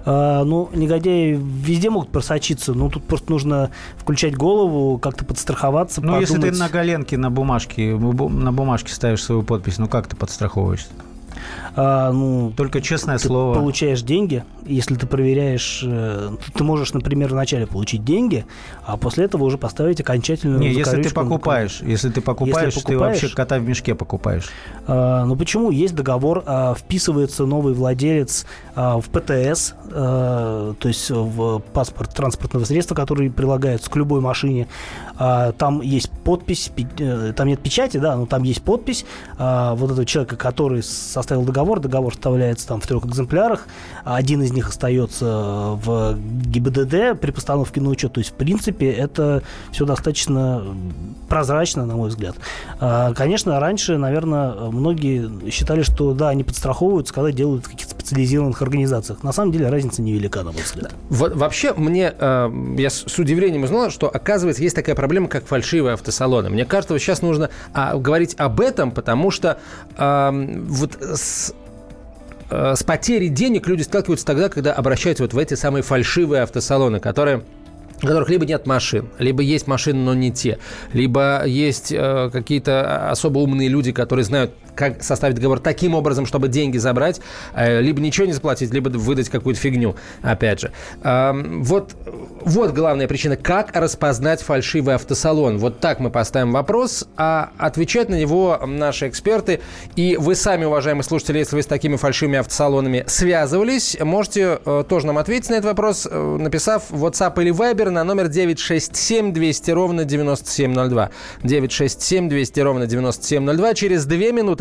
А, ну, негодяи везде могут просочиться, но тут просто нужно включать голову, как-то подстраховаться, Ну, если ты на коленке, на бумажке, бу- на бумажке ставишь свою подпись, ну как ты подстраховываешься? А, ну, Только честное ты слово. получаешь деньги, если ты проверяешь, э, ты можешь, например, вначале получить деньги, а после этого уже поставить окончательную Не, если ты покупаешь, если ты покупаешь, ты покупаешь- вообще кота в мешке покупаешь. А, ну почему? Есть договор, а, вписывается новый владелец а, в ПТС, а, то есть в паспорт транспортного средства, который прилагается к любой машине. А, там есть подпись, пи- э, там нет печати, да, но там есть подпись а, вот этого человека, который составил договор. Договор составляется там в трех экземплярах. Один из них остается в ГИБДД при постановке на учет. То есть, в принципе, это все достаточно прозрачно, на мой взгляд. А, Конечно, раньше, наверное, многие считали, что да, они подстраховываются, когда делают в каких-то специализированных организациях. На самом деле разница невелика, на мой взгляд. Вот вообще мне, э, я с удивлением узнал, что, оказывается, есть такая проблема, как фальшивые автосалоны. Мне кажется, сейчас нужно а, говорить об этом, потому что э, вот с э, с потерей денег люди сталкиваются тогда, когда обращаются вот в эти самые фальшивые автосалоны, которые у которых либо нет машин, либо есть машины, но не те, либо есть э, какие-то особо умные люди, которые знают как составить договор таким образом, чтобы деньги забрать, э, либо ничего не заплатить, либо выдать какую-то фигню, опять же. Вот, вот главная причина. Как распознать фальшивый автосалон? Вот так мы поставим вопрос, а отвечать на него наши эксперты. И вы сами, уважаемые слушатели, если вы с такими фальшивыми автосалонами связывались, можете э, тоже нам ответить на этот вопрос, э, написав WhatsApp или Viber на номер 967 200 ровно 9702. 967 200 ровно 9702. Через две минуты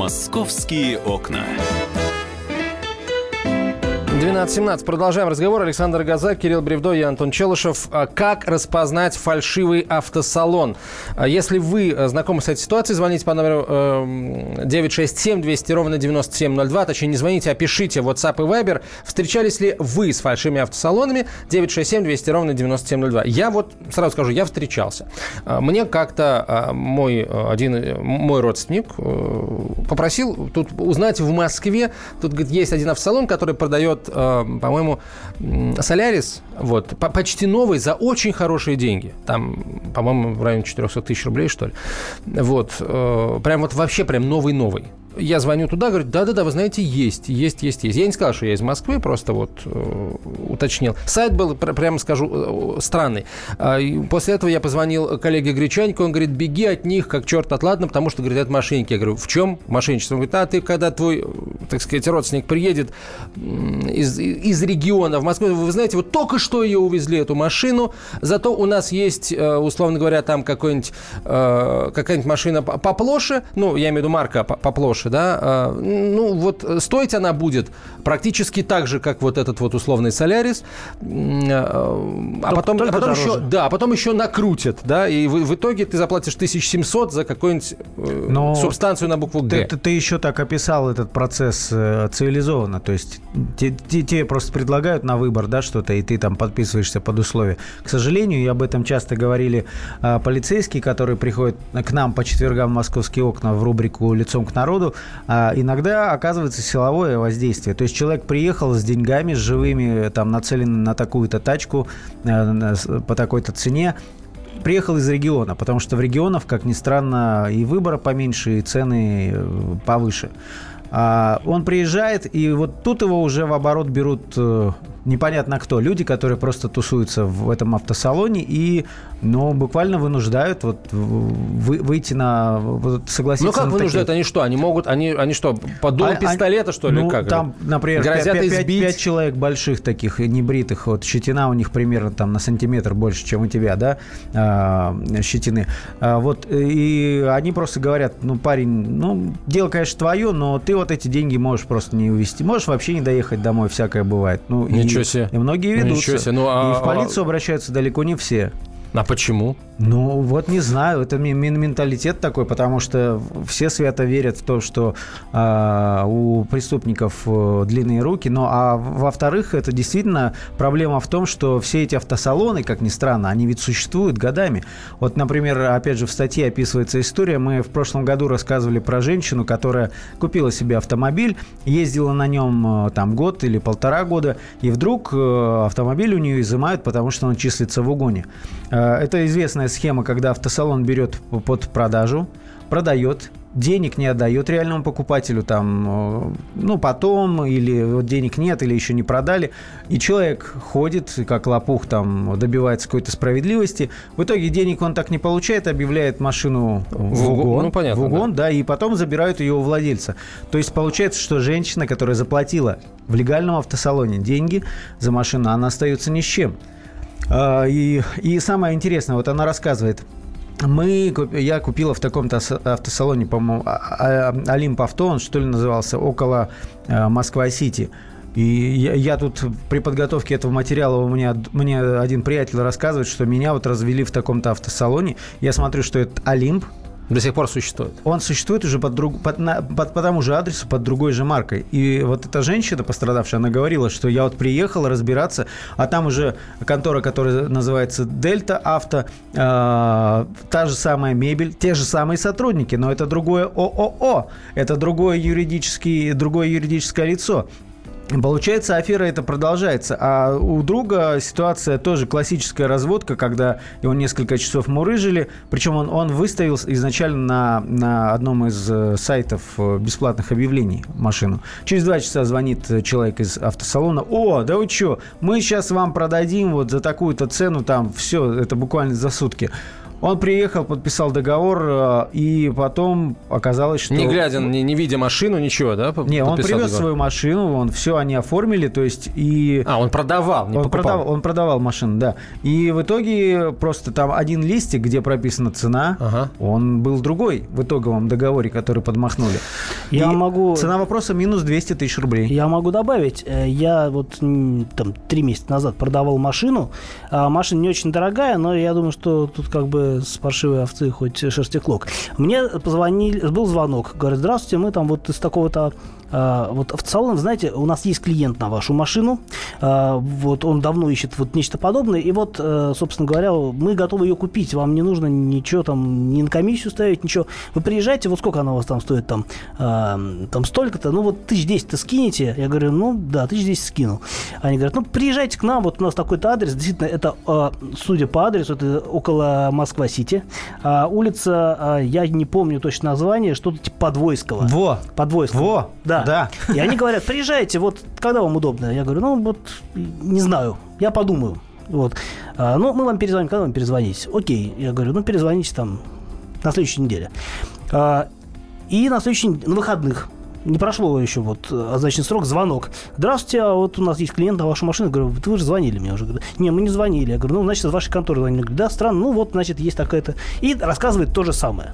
«Московские окна». 12.17. Продолжаем разговор. Александр Газак, Кирилл Бревдо и Антон Челышев. А как распознать фальшивый автосалон? А если вы э, знакомы с этой ситуацией, звоните по номеру 967 200 ровно 9702. Точнее, не звоните, а пишите WhatsApp и Viber. Встречались ли вы с фальшивыми автосалонами? 967 200 ровно 9702. Я вот сразу скажу, я встречался. А, мне как-то мой один мой родственник э, попросил тут узнать в Москве. Тут говорит, есть один автосалон, который продает э, по-моему, Солярис, вот, почти новый за очень хорошие деньги. Там, по-моему, в районе 400 тысяч рублей, что ли. Вот, э, прям вот вообще прям новый-новый я звоню туда, говорю, да-да-да, вы знаете, есть, есть, есть, есть. Я не сказал, что я из Москвы, просто вот э, уточнил. Сайт был, пр- прямо скажу, э, странный. Э, после этого я позвонил коллеге Гречаньку, он говорит, беги от них, как черт от ладно, потому что, говорит, это мошенники. Я говорю, в чем мошенничество? Он говорит, а ты, когда твой, так сказать, родственник приедет из, из региона в Москву, вы знаете, вот только что ее увезли, эту машину, зато у нас есть, э, условно говоря, там какой-нибудь, э, какая-нибудь машина поплоше, ну, я имею в виду марка поплоше, Польши, да, а, ну вот стоить она будет практически так же, как вот этот вот условный Солярис, а, а потом, а потом еще, да, а потом еще накрутят, да, и в, в итоге ты заплатишь 1700 за какую-нибудь э, Но субстанцию на букву Г. Ты, ты, ты еще так описал этот процесс э, цивилизованно, то есть тебе просто предлагают на выбор, да, что-то, и ты там подписываешься под условия. К сожалению, и об этом часто говорили а, полицейские, которые приходят к нам по четвергам в московские окна в рубрику «Лицом к народу», а, иногда оказывается силовое воздействие. То есть человек приехал с деньгами, с живыми, там, нацеленный на такую-то тачку э, по такой-то цене, приехал из региона, потому что в регионах, как ни странно, и выбора поменьше, и цены э, повыше. А он приезжает, и вот тут его уже в оборот берут э, непонятно кто. Люди, которые просто тусуются в этом автосалоне и, ну, буквально вынуждают вот вы, выйти на, вот, согласиться Ну, как на вынуждают? Такие... Они что? Они могут, они, они что, под дулом а, пистолета, что ли? Ну, как? там, например, Грозят 5, 5, 5 человек больших таких, небритых, вот щетина у них примерно там на сантиметр больше, чем у тебя, да, а, щетины. А, вот, и они просто говорят, ну, парень, ну, дело, конечно, твое, но ты вот эти деньги можешь просто не увезти. Можешь вообще не доехать домой, всякое бывает. Ну, Ничего себе. И многие ведутся. Ничего себе. Ну, а, и в полицию обращаются далеко не все. А почему? Ну, вот не знаю. Это менталитет такой, потому что все свято верят в то, что э, у преступников э, длинные руки. Ну, а во-вторых, это действительно проблема в том, что все эти автосалоны, как ни странно, они ведь существуют годами. Вот, например, опять же, в статье описывается история. Мы в прошлом году рассказывали про женщину, которая купила себе автомобиль, ездила на нем э, там год или полтора года, и вдруг э, автомобиль у нее изымают, потому что он числится в угоне. Э, это известная схема, когда автосалон берет под продажу, продает, денег не отдает реальному покупателю, там, э, ну, потом, или вот денег нет, или еще не продали, и человек ходит, как лопух, там, добивается какой-то справедливости, в итоге денег он так не получает, объявляет машину в, в угон, ну, понятно, в угон да. да, и потом забирают ее у владельца. То есть получается, что женщина, которая заплатила в легальном автосалоне деньги за машину, она остается ни с чем. А, и, и самое интересное, вот она рассказывает, мы, я купила в таком-то автосалоне, по-моему, а, а, Олимп Авто, он что ли назывался, около Москва-Сити. И я, я тут при подготовке этого материала у меня мне один приятель рассказывает, что меня вот развели в таком-то автосалоне. Я смотрю, что это Олимп, до сих пор существует. Он существует уже под, друг, под, на, под, по тому же адресу, под другой же маркой. И вот эта женщина, пострадавшая, она говорила, что я вот приехала разбираться, а там уже контора, которая называется Дельта Авто, э, та же самая мебель, те же самые сотрудники, но это другое ООО, это другое, юридический, другое юридическое лицо. Получается, афера это продолжается. А у друга ситуация тоже классическая разводка, когда его несколько часов мурыжили. Причем он, он выставил изначально на, на одном из э, сайтов э, бесплатных объявлений машину. Через два часа звонит человек из автосалона. О, да вы что, мы сейчас вам продадим вот за такую-то цену, там все, это буквально за сутки. Он приехал, подписал договор, э, и потом оказалось, что... Не глядя, не, не видя машину, ничего, да? Не, он привез договор. свою машину, он все они оформили, то есть и... А, он продавал, не он покупал. Продавал, он продавал машину, да. И в итоге просто там один листик, где прописана цена, ага. он был другой в итоговом договоре, который подмахнули. Я и могу... Цена вопроса минус 200 тысяч рублей. Я могу добавить, э, я вот там три месяца назад продавал машину, а машина не очень дорогая, но я думаю, что тут как бы с паршивой овцы хоть шерсти клок. Мне позвонили, был звонок, говорят, здравствуйте, мы там вот из такого-то вот в салон, знаете, у нас есть клиент на вашу машину, а, вот он давно ищет вот нечто подобное, и вот, э, собственно говоря, мы готовы ее купить, вам не нужно ничего там, ни на комиссию ставить, ничего. Вы приезжайте, вот сколько она у вас там стоит, там, а, там столько-то, ну вот тысяч десять-то скинете? Я говорю, ну да, тысяч десять скинул. Они говорят, ну приезжайте к нам, вот у нас такой-то адрес, действительно, это, судя по адресу, это около Москва-Сити, улица, я не помню точно название, что-то типа Подвойского. Во! Подвойского. Во! Да, да. И они говорят, приезжайте, вот когда вам удобно? Я говорю, ну вот не знаю, я подумаю. Вот. А, ну, мы вам перезвоним, когда вам перезвонить? Окей. Я говорю, ну перезвоните там на следующей неделе. А, и на следующий на выходных не прошло еще вот означенный срок, звонок. Здравствуйте, а вот у нас есть клиент на вашу машину. Я говорю, вы же звонили мне уже. Не, мы не звонили. Я говорю, ну, значит, из вашей конторы звонили. Я говорю, да, странно, ну, вот, значит, есть такая-то. И рассказывает то же самое.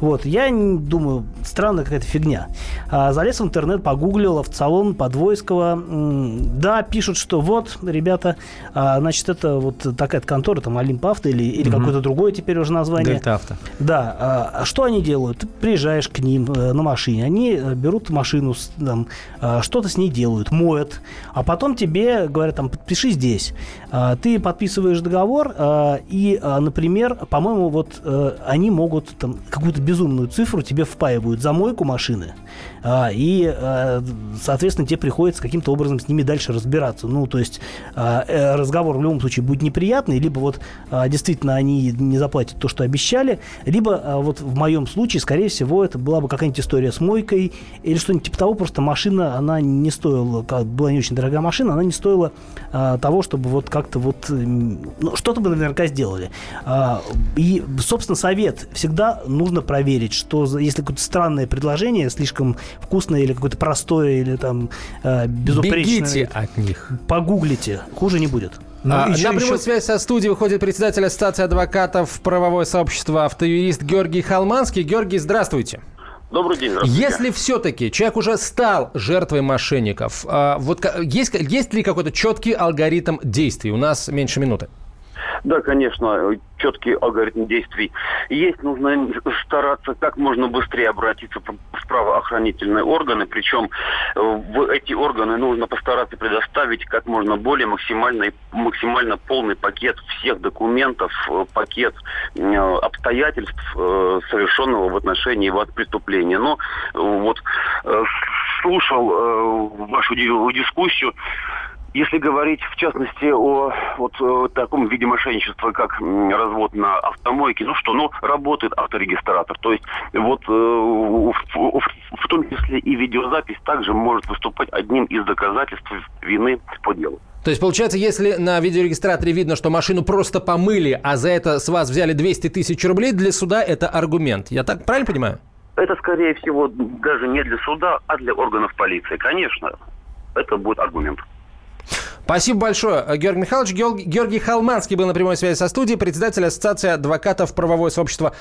Вот, я думаю, странная какая-то фигня. А, залез в интернет, погуглил автосалон Подвойского. Да, пишут, что вот, ребята, а, значит, это вот такая-то контора, там, Олимп Авто или, или угу. какое-то другое теперь уже название. Дельта Авто. Да. А, что они делают? Ты приезжаешь к ним э, на машине, они э, берут машину, там, а, что-то с ней делают, моют, а потом тебе говорят, там, подпиши здесь. А, ты подписываешь договор, а, и, например, по-моему, вот э, они могут там какую-то безумную цифру тебе впаивают за мойку машины, и, соответственно, тебе приходится каким-то образом с ними дальше разбираться. Ну, то есть э, разговор в любом случае будет неприятный, либо вот действительно они не заплатят то, что обещали, либо вот в моем случае, скорее всего, это была бы какая-нибудь история с мойкой или что-нибудь типа того, просто машина, она не стоила, как была не очень дорогая машина, она не стоила а, того, чтобы вот как-то вот, ну, что-то бы наверняка сделали. А, и, собственно, совет всегда нужно проверить, что если какое-то странное предложение, слишком вкусное или какое-то простое, или там а, безупречное. Бегите от них. Погуглите, хуже не будет. Ну, а, еще, на прямую еще... связь со студией выходит председатель Ассоциации адвокатов правовое сообщество автоюрист Георгий Халманский. Георгий, здравствуйте. Добрый день. Если все-таки человек уже стал жертвой мошенников, а, вот есть, есть ли какой-то четкий алгоритм действий? У нас меньше минуты. Да, конечно, четкий алгоритм действий есть. Нужно стараться как можно быстрее обратиться в правоохранительные органы. Причем э, в эти органы нужно постараться предоставить как можно более максимальный, максимально полный пакет всех документов, э, пакет э, обстоятельств, совершенного в отношении вас преступления. Но вот слушал вашу дискуссию. Если говорить, в частности, о вот о таком виде мошенничества, как развод на автомойке, ну что, ну, работает авторегистратор. То есть вот э, в, в, в том числе и видеозапись также может выступать одним из доказательств вины по делу. То есть, получается, если на видеорегистраторе видно, что машину просто помыли, а за это с вас взяли 200 тысяч рублей, для суда это аргумент. Я так правильно понимаю? Это, скорее всего, даже не для суда, а для органов полиции. Конечно, это будет аргумент. Спасибо большое, Георгий Михайлович. Георгий Халманский был на прямой связи со студией, председатель Ассоциации адвокатов правовое сообщество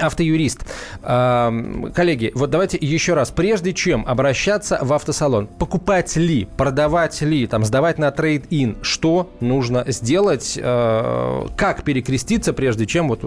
«Автоюрист». Коллеги, вот давайте еще раз. Прежде чем обращаться в автосалон, покупать ли, продавать ли, там, сдавать на трейд-ин, что нужно сделать, э, как перекреститься, прежде чем вот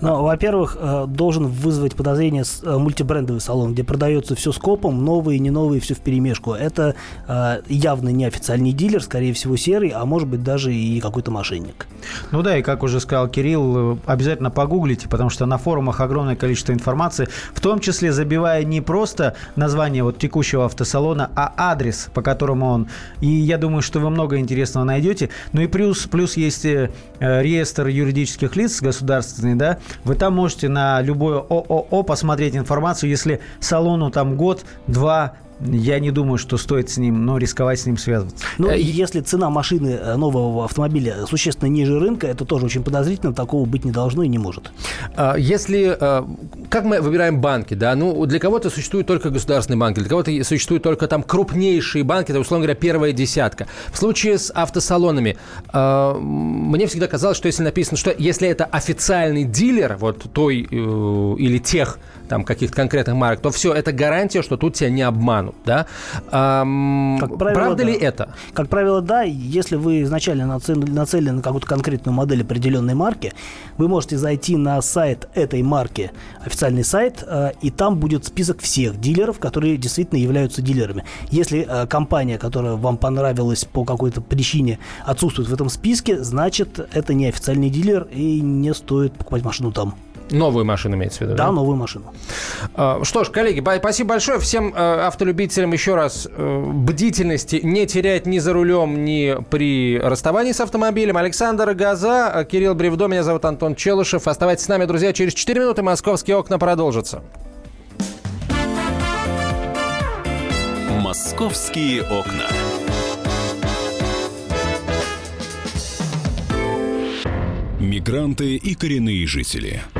ну, во-первых, э, должен вызвать подозрение э, мультибрендовый салон, где продается все скопом, новые, не новые, все в перемешку. Это э, явно не официальный дилер, скорее всего серый, а может быть даже и какой-то мошенник. Ну да, и как уже сказал Кирилл, обязательно погуглите, потому что на форумах огромное количество информации, в том числе забивая не просто название вот текущего автосалона, а адрес, по которому он. И я думаю, что вы много интересного найдете. Ну и плюс, плюс есть реестр юридических лиц государственный, да, вы там можете на любое ООО посмотреть информацию, если салону там год, два, я не думаю, что стоит с ним, но рисковать с ним связываться. Ну, если цена машины э, нового автомобиля существенно ниже рынка, это тоже очень подозрительно, такого быть не должно и не может. А, если, э, как мы выбираем банки, да, ну, для кого-то существуют только государственные банки, для кого-то существуют только там крупнейшие банки, это, условно говоря, первая десятка. В случае с автосалонами, э, мне всегда казалось, что если написано, что если это официальный дилер, вот той или тех там каких-то конкретных марок, то все, это гарантия, что тут тебя не обманут, да? Эм, как правило, правда да. ли это? Как правило, да. Если вы изначально нацелены, нацелены на какую-то конкретную модель определенной марки, вы можете зайти на сайт этой марки, официальный сайт, э, и там будет список всех дилеров, которые действительно являются дилерами. Если э, компания, которая вам понравилась по какой-то причине, отсутствует в этом списке, значит, это не официальный дилер и не стоит покупать машину там. Новую машину имеется в виду? Да, да? новую машину. А, что ж, коллеги, спасибо большое. Всем э, автолюбителям еще раз э, бдительности не терять ни за рулем, ни при расставании с автомобилем. Александр Газа, э, Кирилл Бревдо, меня зовут Антон Челышев. Оставайтесь с нами, друзья. Через 4 минуты московские окна продолжатся. Московские окна. Мигранты и коренные жители –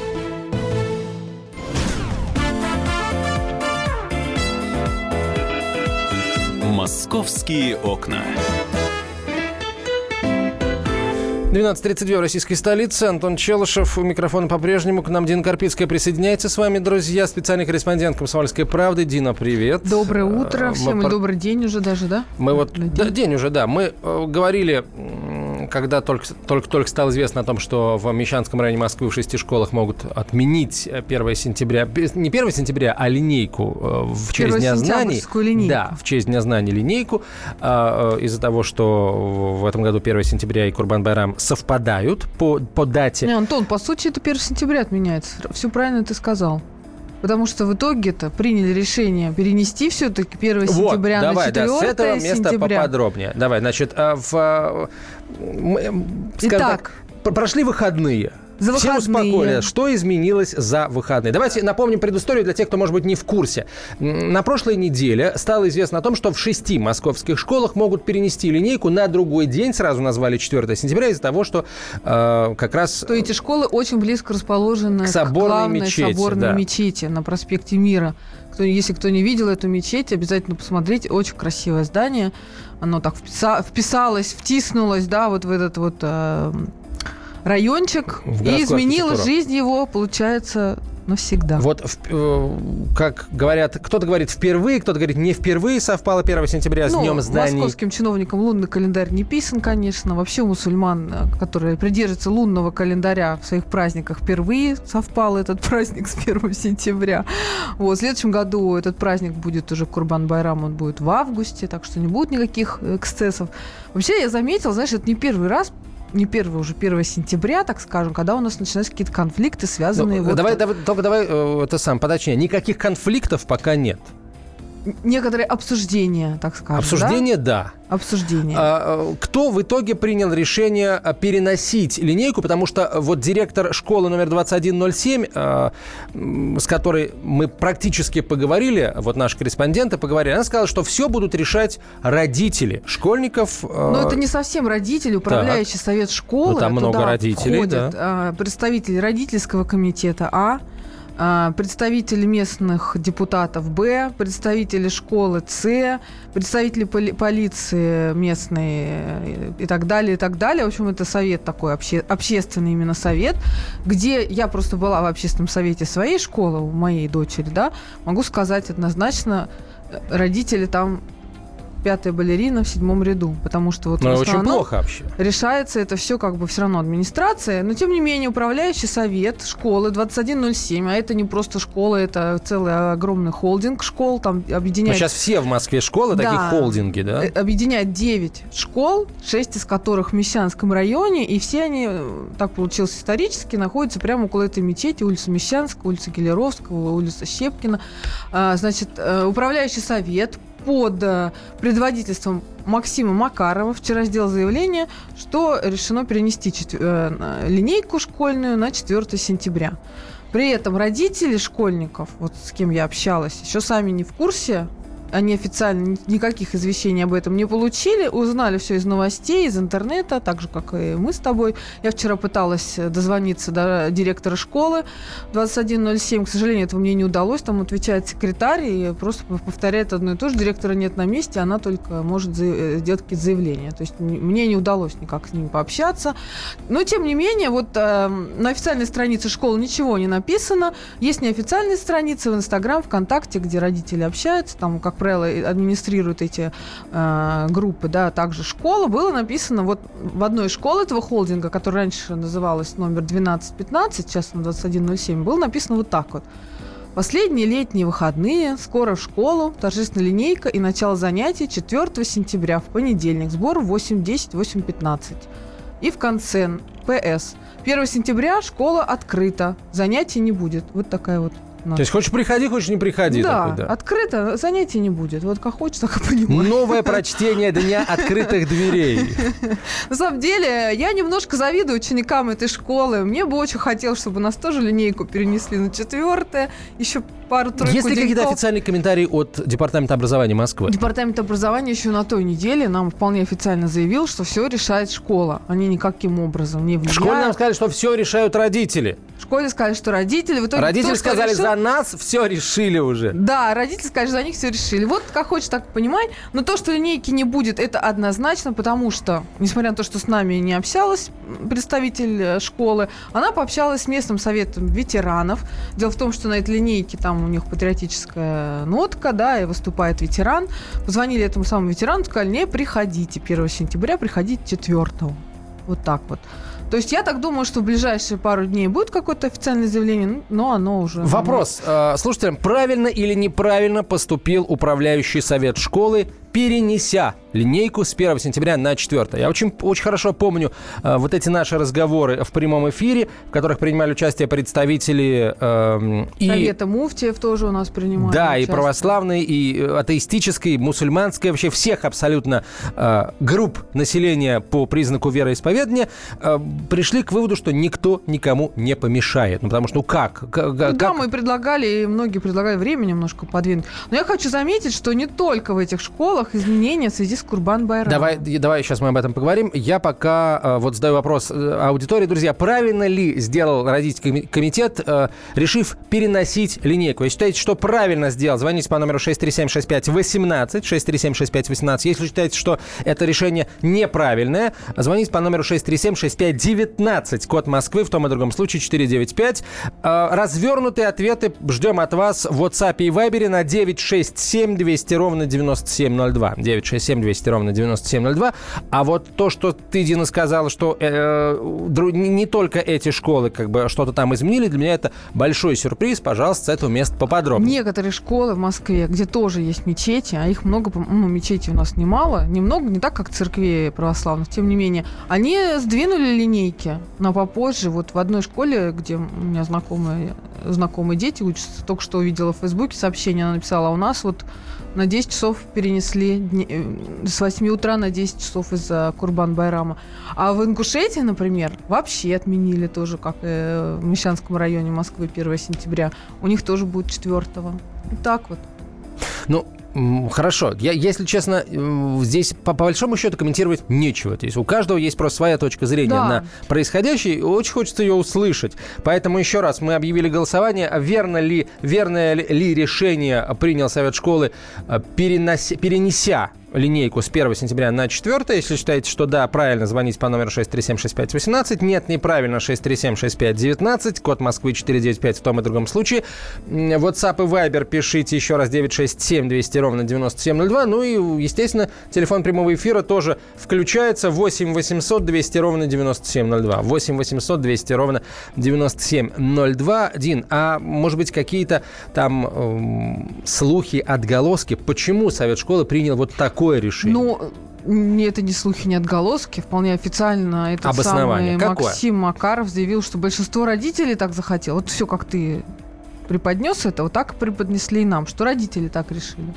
«Московские окна». 12.32 в российской столице. Антон Челышев у микрофона по-прежнему. К нам Дина Карпицкая присоединяется с вами, друзья. Специальный корреспондент «Комсомольской правды». Дина, привет. Доброе утро всем Мы и добрый день уже даже, да? Мы вот... День. Да, день уже, да. Мы э, говорили когда только, только, только стало известно о том, что в Мещанском районе Москвы в шести школах могут отменить 1 сентября, не 1 сентября, а линейку э, в честь Дня знаний. Линейку. Да, в честь Дня знаний линейку. А, э, из-за того, что в этом году 1 сентября и Курбан Байрам совпадают по, по дате. Не, Антон, по сути, это 1 сентября отменяется. Все правильно ты сказал. Потому что в итоге-то приняли решение перенести все-таки 1 вот, сентября давай, на 4 да, с этого места сентября. поподробнее. Давай, значит, а, в, а, Итак, так, прошли выходные. За Все успокоились. Что изменилось за выходные? Давайте напомним предысторию для тех, кто, может быть, не в курсе. На прошлой неделе стало известно о том, что в шести московских школах могут перенести линейку на другой день. Сразу назвали 4 сентября из-за того, что э, как раз... То эти школы очень близко расположены к, соборной к главной мечети, соборной да. мечети на проспекте Мира. Кто, если кто не видел эту мечеть, обязательно посмотрите. Очень красивое здание. Оно так вписа, вписалось, втиснулось, да, вот в этот вот э, райончик и изменила жизнь его, получается, навсегда. Вот, э, как говорят, кто-то говорит впервые, кто-то говорит не впервые совпало 1 сентября с ну, днем зданий. московским чиновникам лунный календарь не писан, конечно. Вообще у мусульман, э, которые придерживаются лунного календаря в своих праздниках, впервые совпал этот <laughs> праздник с 1 сентября. Вот, в следующем году этот праздник будет уже Курбан-Байрам, он будет в августе, так что не будет никаких эксцессов. Вообще, я заметил, знаешь, это не первый раз не 1 уже 1 сентября, так скажем, когда у нас начинаются какие-то конфликты, связанные... Ну, вот... давай, давай, только давай э, это сам подочнее. Никаких конфликтов пока нет. Некоторые обсуждения, так скажем. Обсуждение, да. да. Обсуждение. А, кто в итоге принял решение а, переносить линейку? Потому что вот директор школы номер 2107, а, с которой мы практически поговорили, вот наши корреспонденты поговорили, она сказала, что все будут решать родители школьников. Но это не совсем родители, управляющий так. совет школы. Ну, там много родителей, входят, да. Представители родительского комитета А, а, представители местных депутатов Б, представители школы С, представители поли- полиции местной э, и так далее, и так далее. В общем, это совет такой, обще- общественный именно совет, где я просто была в общественном совете своей школы, у моей дочери, да, могу сказать однозначно, э, родители там пятая балерина в седьмом ряду, потому что вот ну, очень плохо вообще. решается это все как бы все равно администрация, но тем не менее управляющий совет школы 2107, а это не просто школа, это целый огромный холдинг школ, там объединяет... Но сейчас все в Москве школы да, такие холдинги, да? Э, объединяет 9 школ, 6 из которых в Мещанском районе, и все они, э, так получилось исторически, находятся прямо около этой мечети, улица Мещанская, улица Гелеровского, улица Щепкина. А, значит, э, управляющий совет под э, предводительством Максима Макарова вчера сделал заявление, что решено перенести. Э, линейку школьную на 4 сентября. При этом родители школьников, вот с кем я общалась, еще сами не в курсе они официально никаких извещений об этом не получили, узнали все из новостей, из интернета, так же, как и мы с тобой. Я вчера пыталась дозвониться до директора школы 2107, к сожалению, этого мне не удалось, там отвечает секретарь и просто повторяет одно и то же, директора нет на месте, она только может э, сделать какие-то заявления. То есть мне не удалось никак с ним пообщаться. Но, тем не менее, вот э, на официальной странице школы ничего не написано, есть неофициальные страницы в Инстаграм, ВКонтакте, где родители общаются, там как правило, администрируют эти э, группы, да, также школа, было написано вот в одной из школ этого холдинга, которая раньше называлась номер 1215, сейчас на 2107, было написано вот так вот. Последние летние выходные, скоро в школу, торжественная линейка и начало занятий 4 сентября в понедельник. Сбор в 8.10, 8.15. И в конце ПС. 1 сентября школа открыта, занятий не будет. Вот такая вот то есть хочешь приходи, хочешь не приходи. Да, такой, да. открыто занятий не будет. Вот как хочешь, так и понимаешь. Новое <laughs> прочтение Дня открытых дверей. На самом деле, я немножко завидую ученикам этой школы. Мне бы очень хотелось, чтобы нас тоже линейку перенесли на четвертое. Еще пару-тройку Есть ли какие-то официальные комментарии от Департамента образования Москвы? Департамент образования еще на той неделе нам вполне официально заявил, что все решает школа. Они никаким образом не влияют. В школе нам сказали, что все решают родители. В школе сказали, что родители... В итоге родители сказали, решил... за нас все решили уже. Да, родители сказали, за них все решили. Вот как хочешь, так понимай. Но то, что линейки не будет, это однозначно, потому что, несмотря на то, что с нами не общалась представитель э, школы, она пообщалась с местным советом ветеранов. Дело в том, что на этой линейке там у них патриотическая нотка, да, и выступает ветеран. Позвонили этому самому ветерану, сказали, не приходите 1 сентября, приходите 4 вот так вот. То есть я так думаю, что в ближайшие пару дней будет какое-то официальное заявление, но оно уже... Вопрос. Э, слушайте, правильно или неправильно поступил управляющий совет школы, перенеся линейку с 1 сентября на 4. Я очень, очень хорошо помню э, вот эти наши разговоры в прямом эфире, в которых принимали участие представители... Э, и... Совета муфтиев тоже у нас принимали Да, участие. и православной, и атеистической, и мусульманской, вообще всех абсолютно э, групп населения по признаку вероисповедания э, пришли к выводу, что никто никому не помешает. Ну, потому что, ну как? как да, как? мы предлагали, и многие предлагали время немножко подвинуть. Но я хочу заметить, что не только в этих школах изменения в связи с Курбан Байрамом. Давай, давай сейчас мы об этом поговорим. Я пока э, вот задаю вопрос э, аудитории. Друзья, правильно ли сделал родительский комитет, э, решив переносить линейку? Если считаете, что правильно сделал, звоните по номеру 6376518, 6376518. Если считаете, что это решение неправильное, звоните по номеру 6376519, код Москвы, в том и другом случае 495. Развернутые ответы ждем от вас в WhatsApp и Viber на 967 200 ровно 9702. 967 200 ровно 9702. А вот то, что ты, Дина, сказала, что э, не только эти школы как бы что-то там изменили, для меня это большой сюрприз. Пожалуйста, с этого места поподробнее. Некоторые школы в Москве, где тоже есть мечети, а их много, ну, мечетей у нас немало, немного, не так, как церквей православных, тем не менее, они сдвинули линейки, но попозже, вот в одной школе, где у меня знакомые знакомые дети учатся. Только что увидела в Фейсбуке сообщение, она написала, а у нас вот на 10 часов перенесли э, с 8 утра на 10 часов из-за Курбан-Байрама. А в Ингушетии, например, вообще отменили тоже, как и в Мещанском районе Москвы 1 сентября. У них тоже будет 4 -го. Так вот. Ну, Хорошо. Я, если честно, здесь по, по большому счету комментировать нечего. То есть у каждого есть просто своя точка зрения да. на происходящее, и очень хочется ее услышать. Поэтому еще раз мы объявили голосование. Верно ли, верное ли решение принял Совет школы, э, перенося, перенеся линейку с 1 сентября на 4. Если считаете, что да, правильно, звоните по номеру 6376518. Нет, неправильно, 6376519. Код Москвы 495 в том и другом случае. WhatsApp и Viber пишите еще раз 967 200 ровно 9702. Ну и, естественно, телефон прямого эфира тоже включается 8 800 200 ровно 9702. 8 800 200 ровно 9702. Дин, а может быть какие-то там э, слухи, отголоски, почему Совет школы принял вот такой такое решение? Ну, это не слухи, не отголоски. Вполне официально этот самый Какое? Максим Макаров заявил, что большинство родителей так захотело. Вот все, как ты преподнес это, вот так преподнесли и нам, что родители так решили.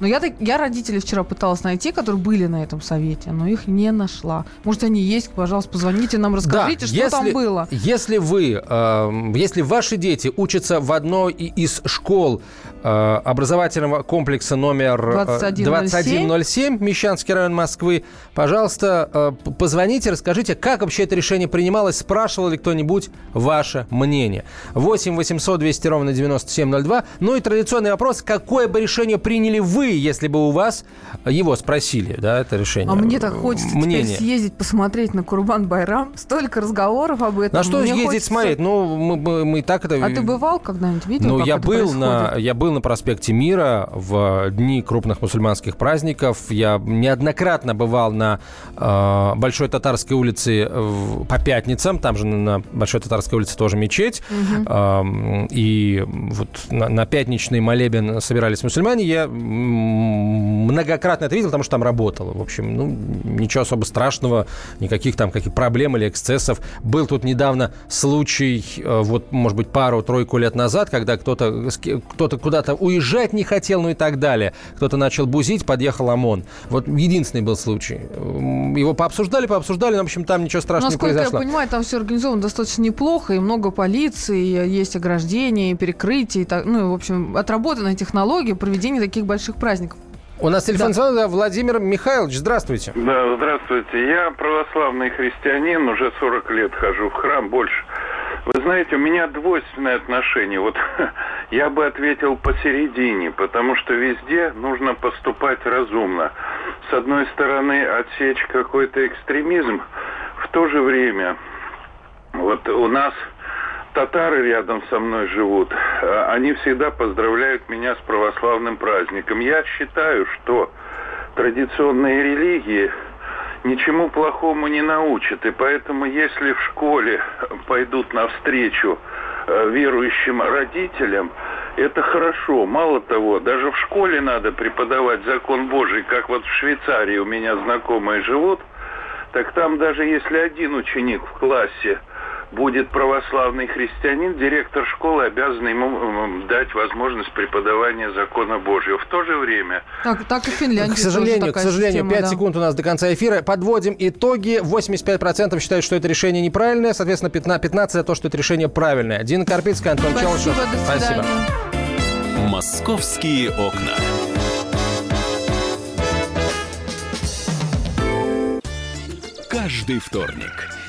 Но я, я родителей вчера пыталась найти, которые были на этом совете, но их не нашла. Может, они есть, пожалуйста, позвоните нам, расскажите, да, что если, там было. Если вы, э, если ваши дети учатся в одной из школ э, образовательного комплекса номер 2107, 2107, Мещанский район Москвы, пожалуйста, э, позвоните, расскажите, как вообще это решение принималось, спрашивал ли кто-нибудь ваше мнение. 8 800 200 ровно 9702. Ну и традиционный вопрос, какое бы решение приняли вы вы, если бы у вас его спросили, да, это решение. А мне так хочется мнение. теперь съездить, посмотреть на Курбан Байрам. Столько разговоров об этом. На что мне ездить хочется... смотреть? Ну, мы, мы, мы так это... А ты бывал когда-нибудь? Видел, Ну, я был, происходит? на, я был на проспекте Мира в дни крупных мусульманских праздников. Я неоднократно бывал на э, Большой Татарской улице в, по пятницам. Там же на Большой Татарской улице тоже мечеть. Угу. Э, и вот на, на пятничный молебен собирались мусульмане. Я многократно это видел, потому что там работало. В общем, ну, ничего особо страшного, никаких там каких проблем или эксцессов. Был тут недавно случай, э, вот, может быть, пару-тройку лет назад, когда кто-то кто куда-то уезжать не хотел, ну и так далее. Кто-то начал бузить, подъехал ОМОН. Вот единственный был случай. Его пообсуждали, пообсуждали, но, в общем, там ничего страшного Насколько не произошло. я понимаю, там все организовано достаточно неплохо, и много полиции, есть ограждения, перекрытия, и так, ну, в общем, отработанная технология проведения таких больших праздников. У нас телефон да. звонок, Владимир Михайлович, здравствуйте. Да, здравствуйте. Я православный христианин, уже 40 лет хожу в храм, больше. Вы знаете, у меня двойственное отношение. Вот <laughs> я бы ответил посередине, потому что везде нужно поступать разумно. С одной стороны, отсечь какой-то экстремизм, в то же время вот у нас татары рядом со мной живут, а, они всегда поздравляют меня с православным праздником. Я считаю, что традиционные религии ничему плохому не научат. И поэтому, если в школе пойдут навстречу э, верующим родителям, это хорошо. Мало того, даже в школе надо преподавать закон Божий, как вот в Швейцарии у меня знакомые живут, так там даже если один ученик в классе – будет православный христианин, директор школы обязан ему дать возможность преподавания закона Божьего. В то же время... Так, так и Финляндия К сожалению, к сожалению, система, 5 да. секунд у нас до конца эфира. Подводим итоги. 85% считают, что это решение неправильное. Соответственно, 15% за то, что это решение правильное. Дина Карпицкая, Антон Спасибо, Челышев. Спасибо. «Московские окна». Каждый вторник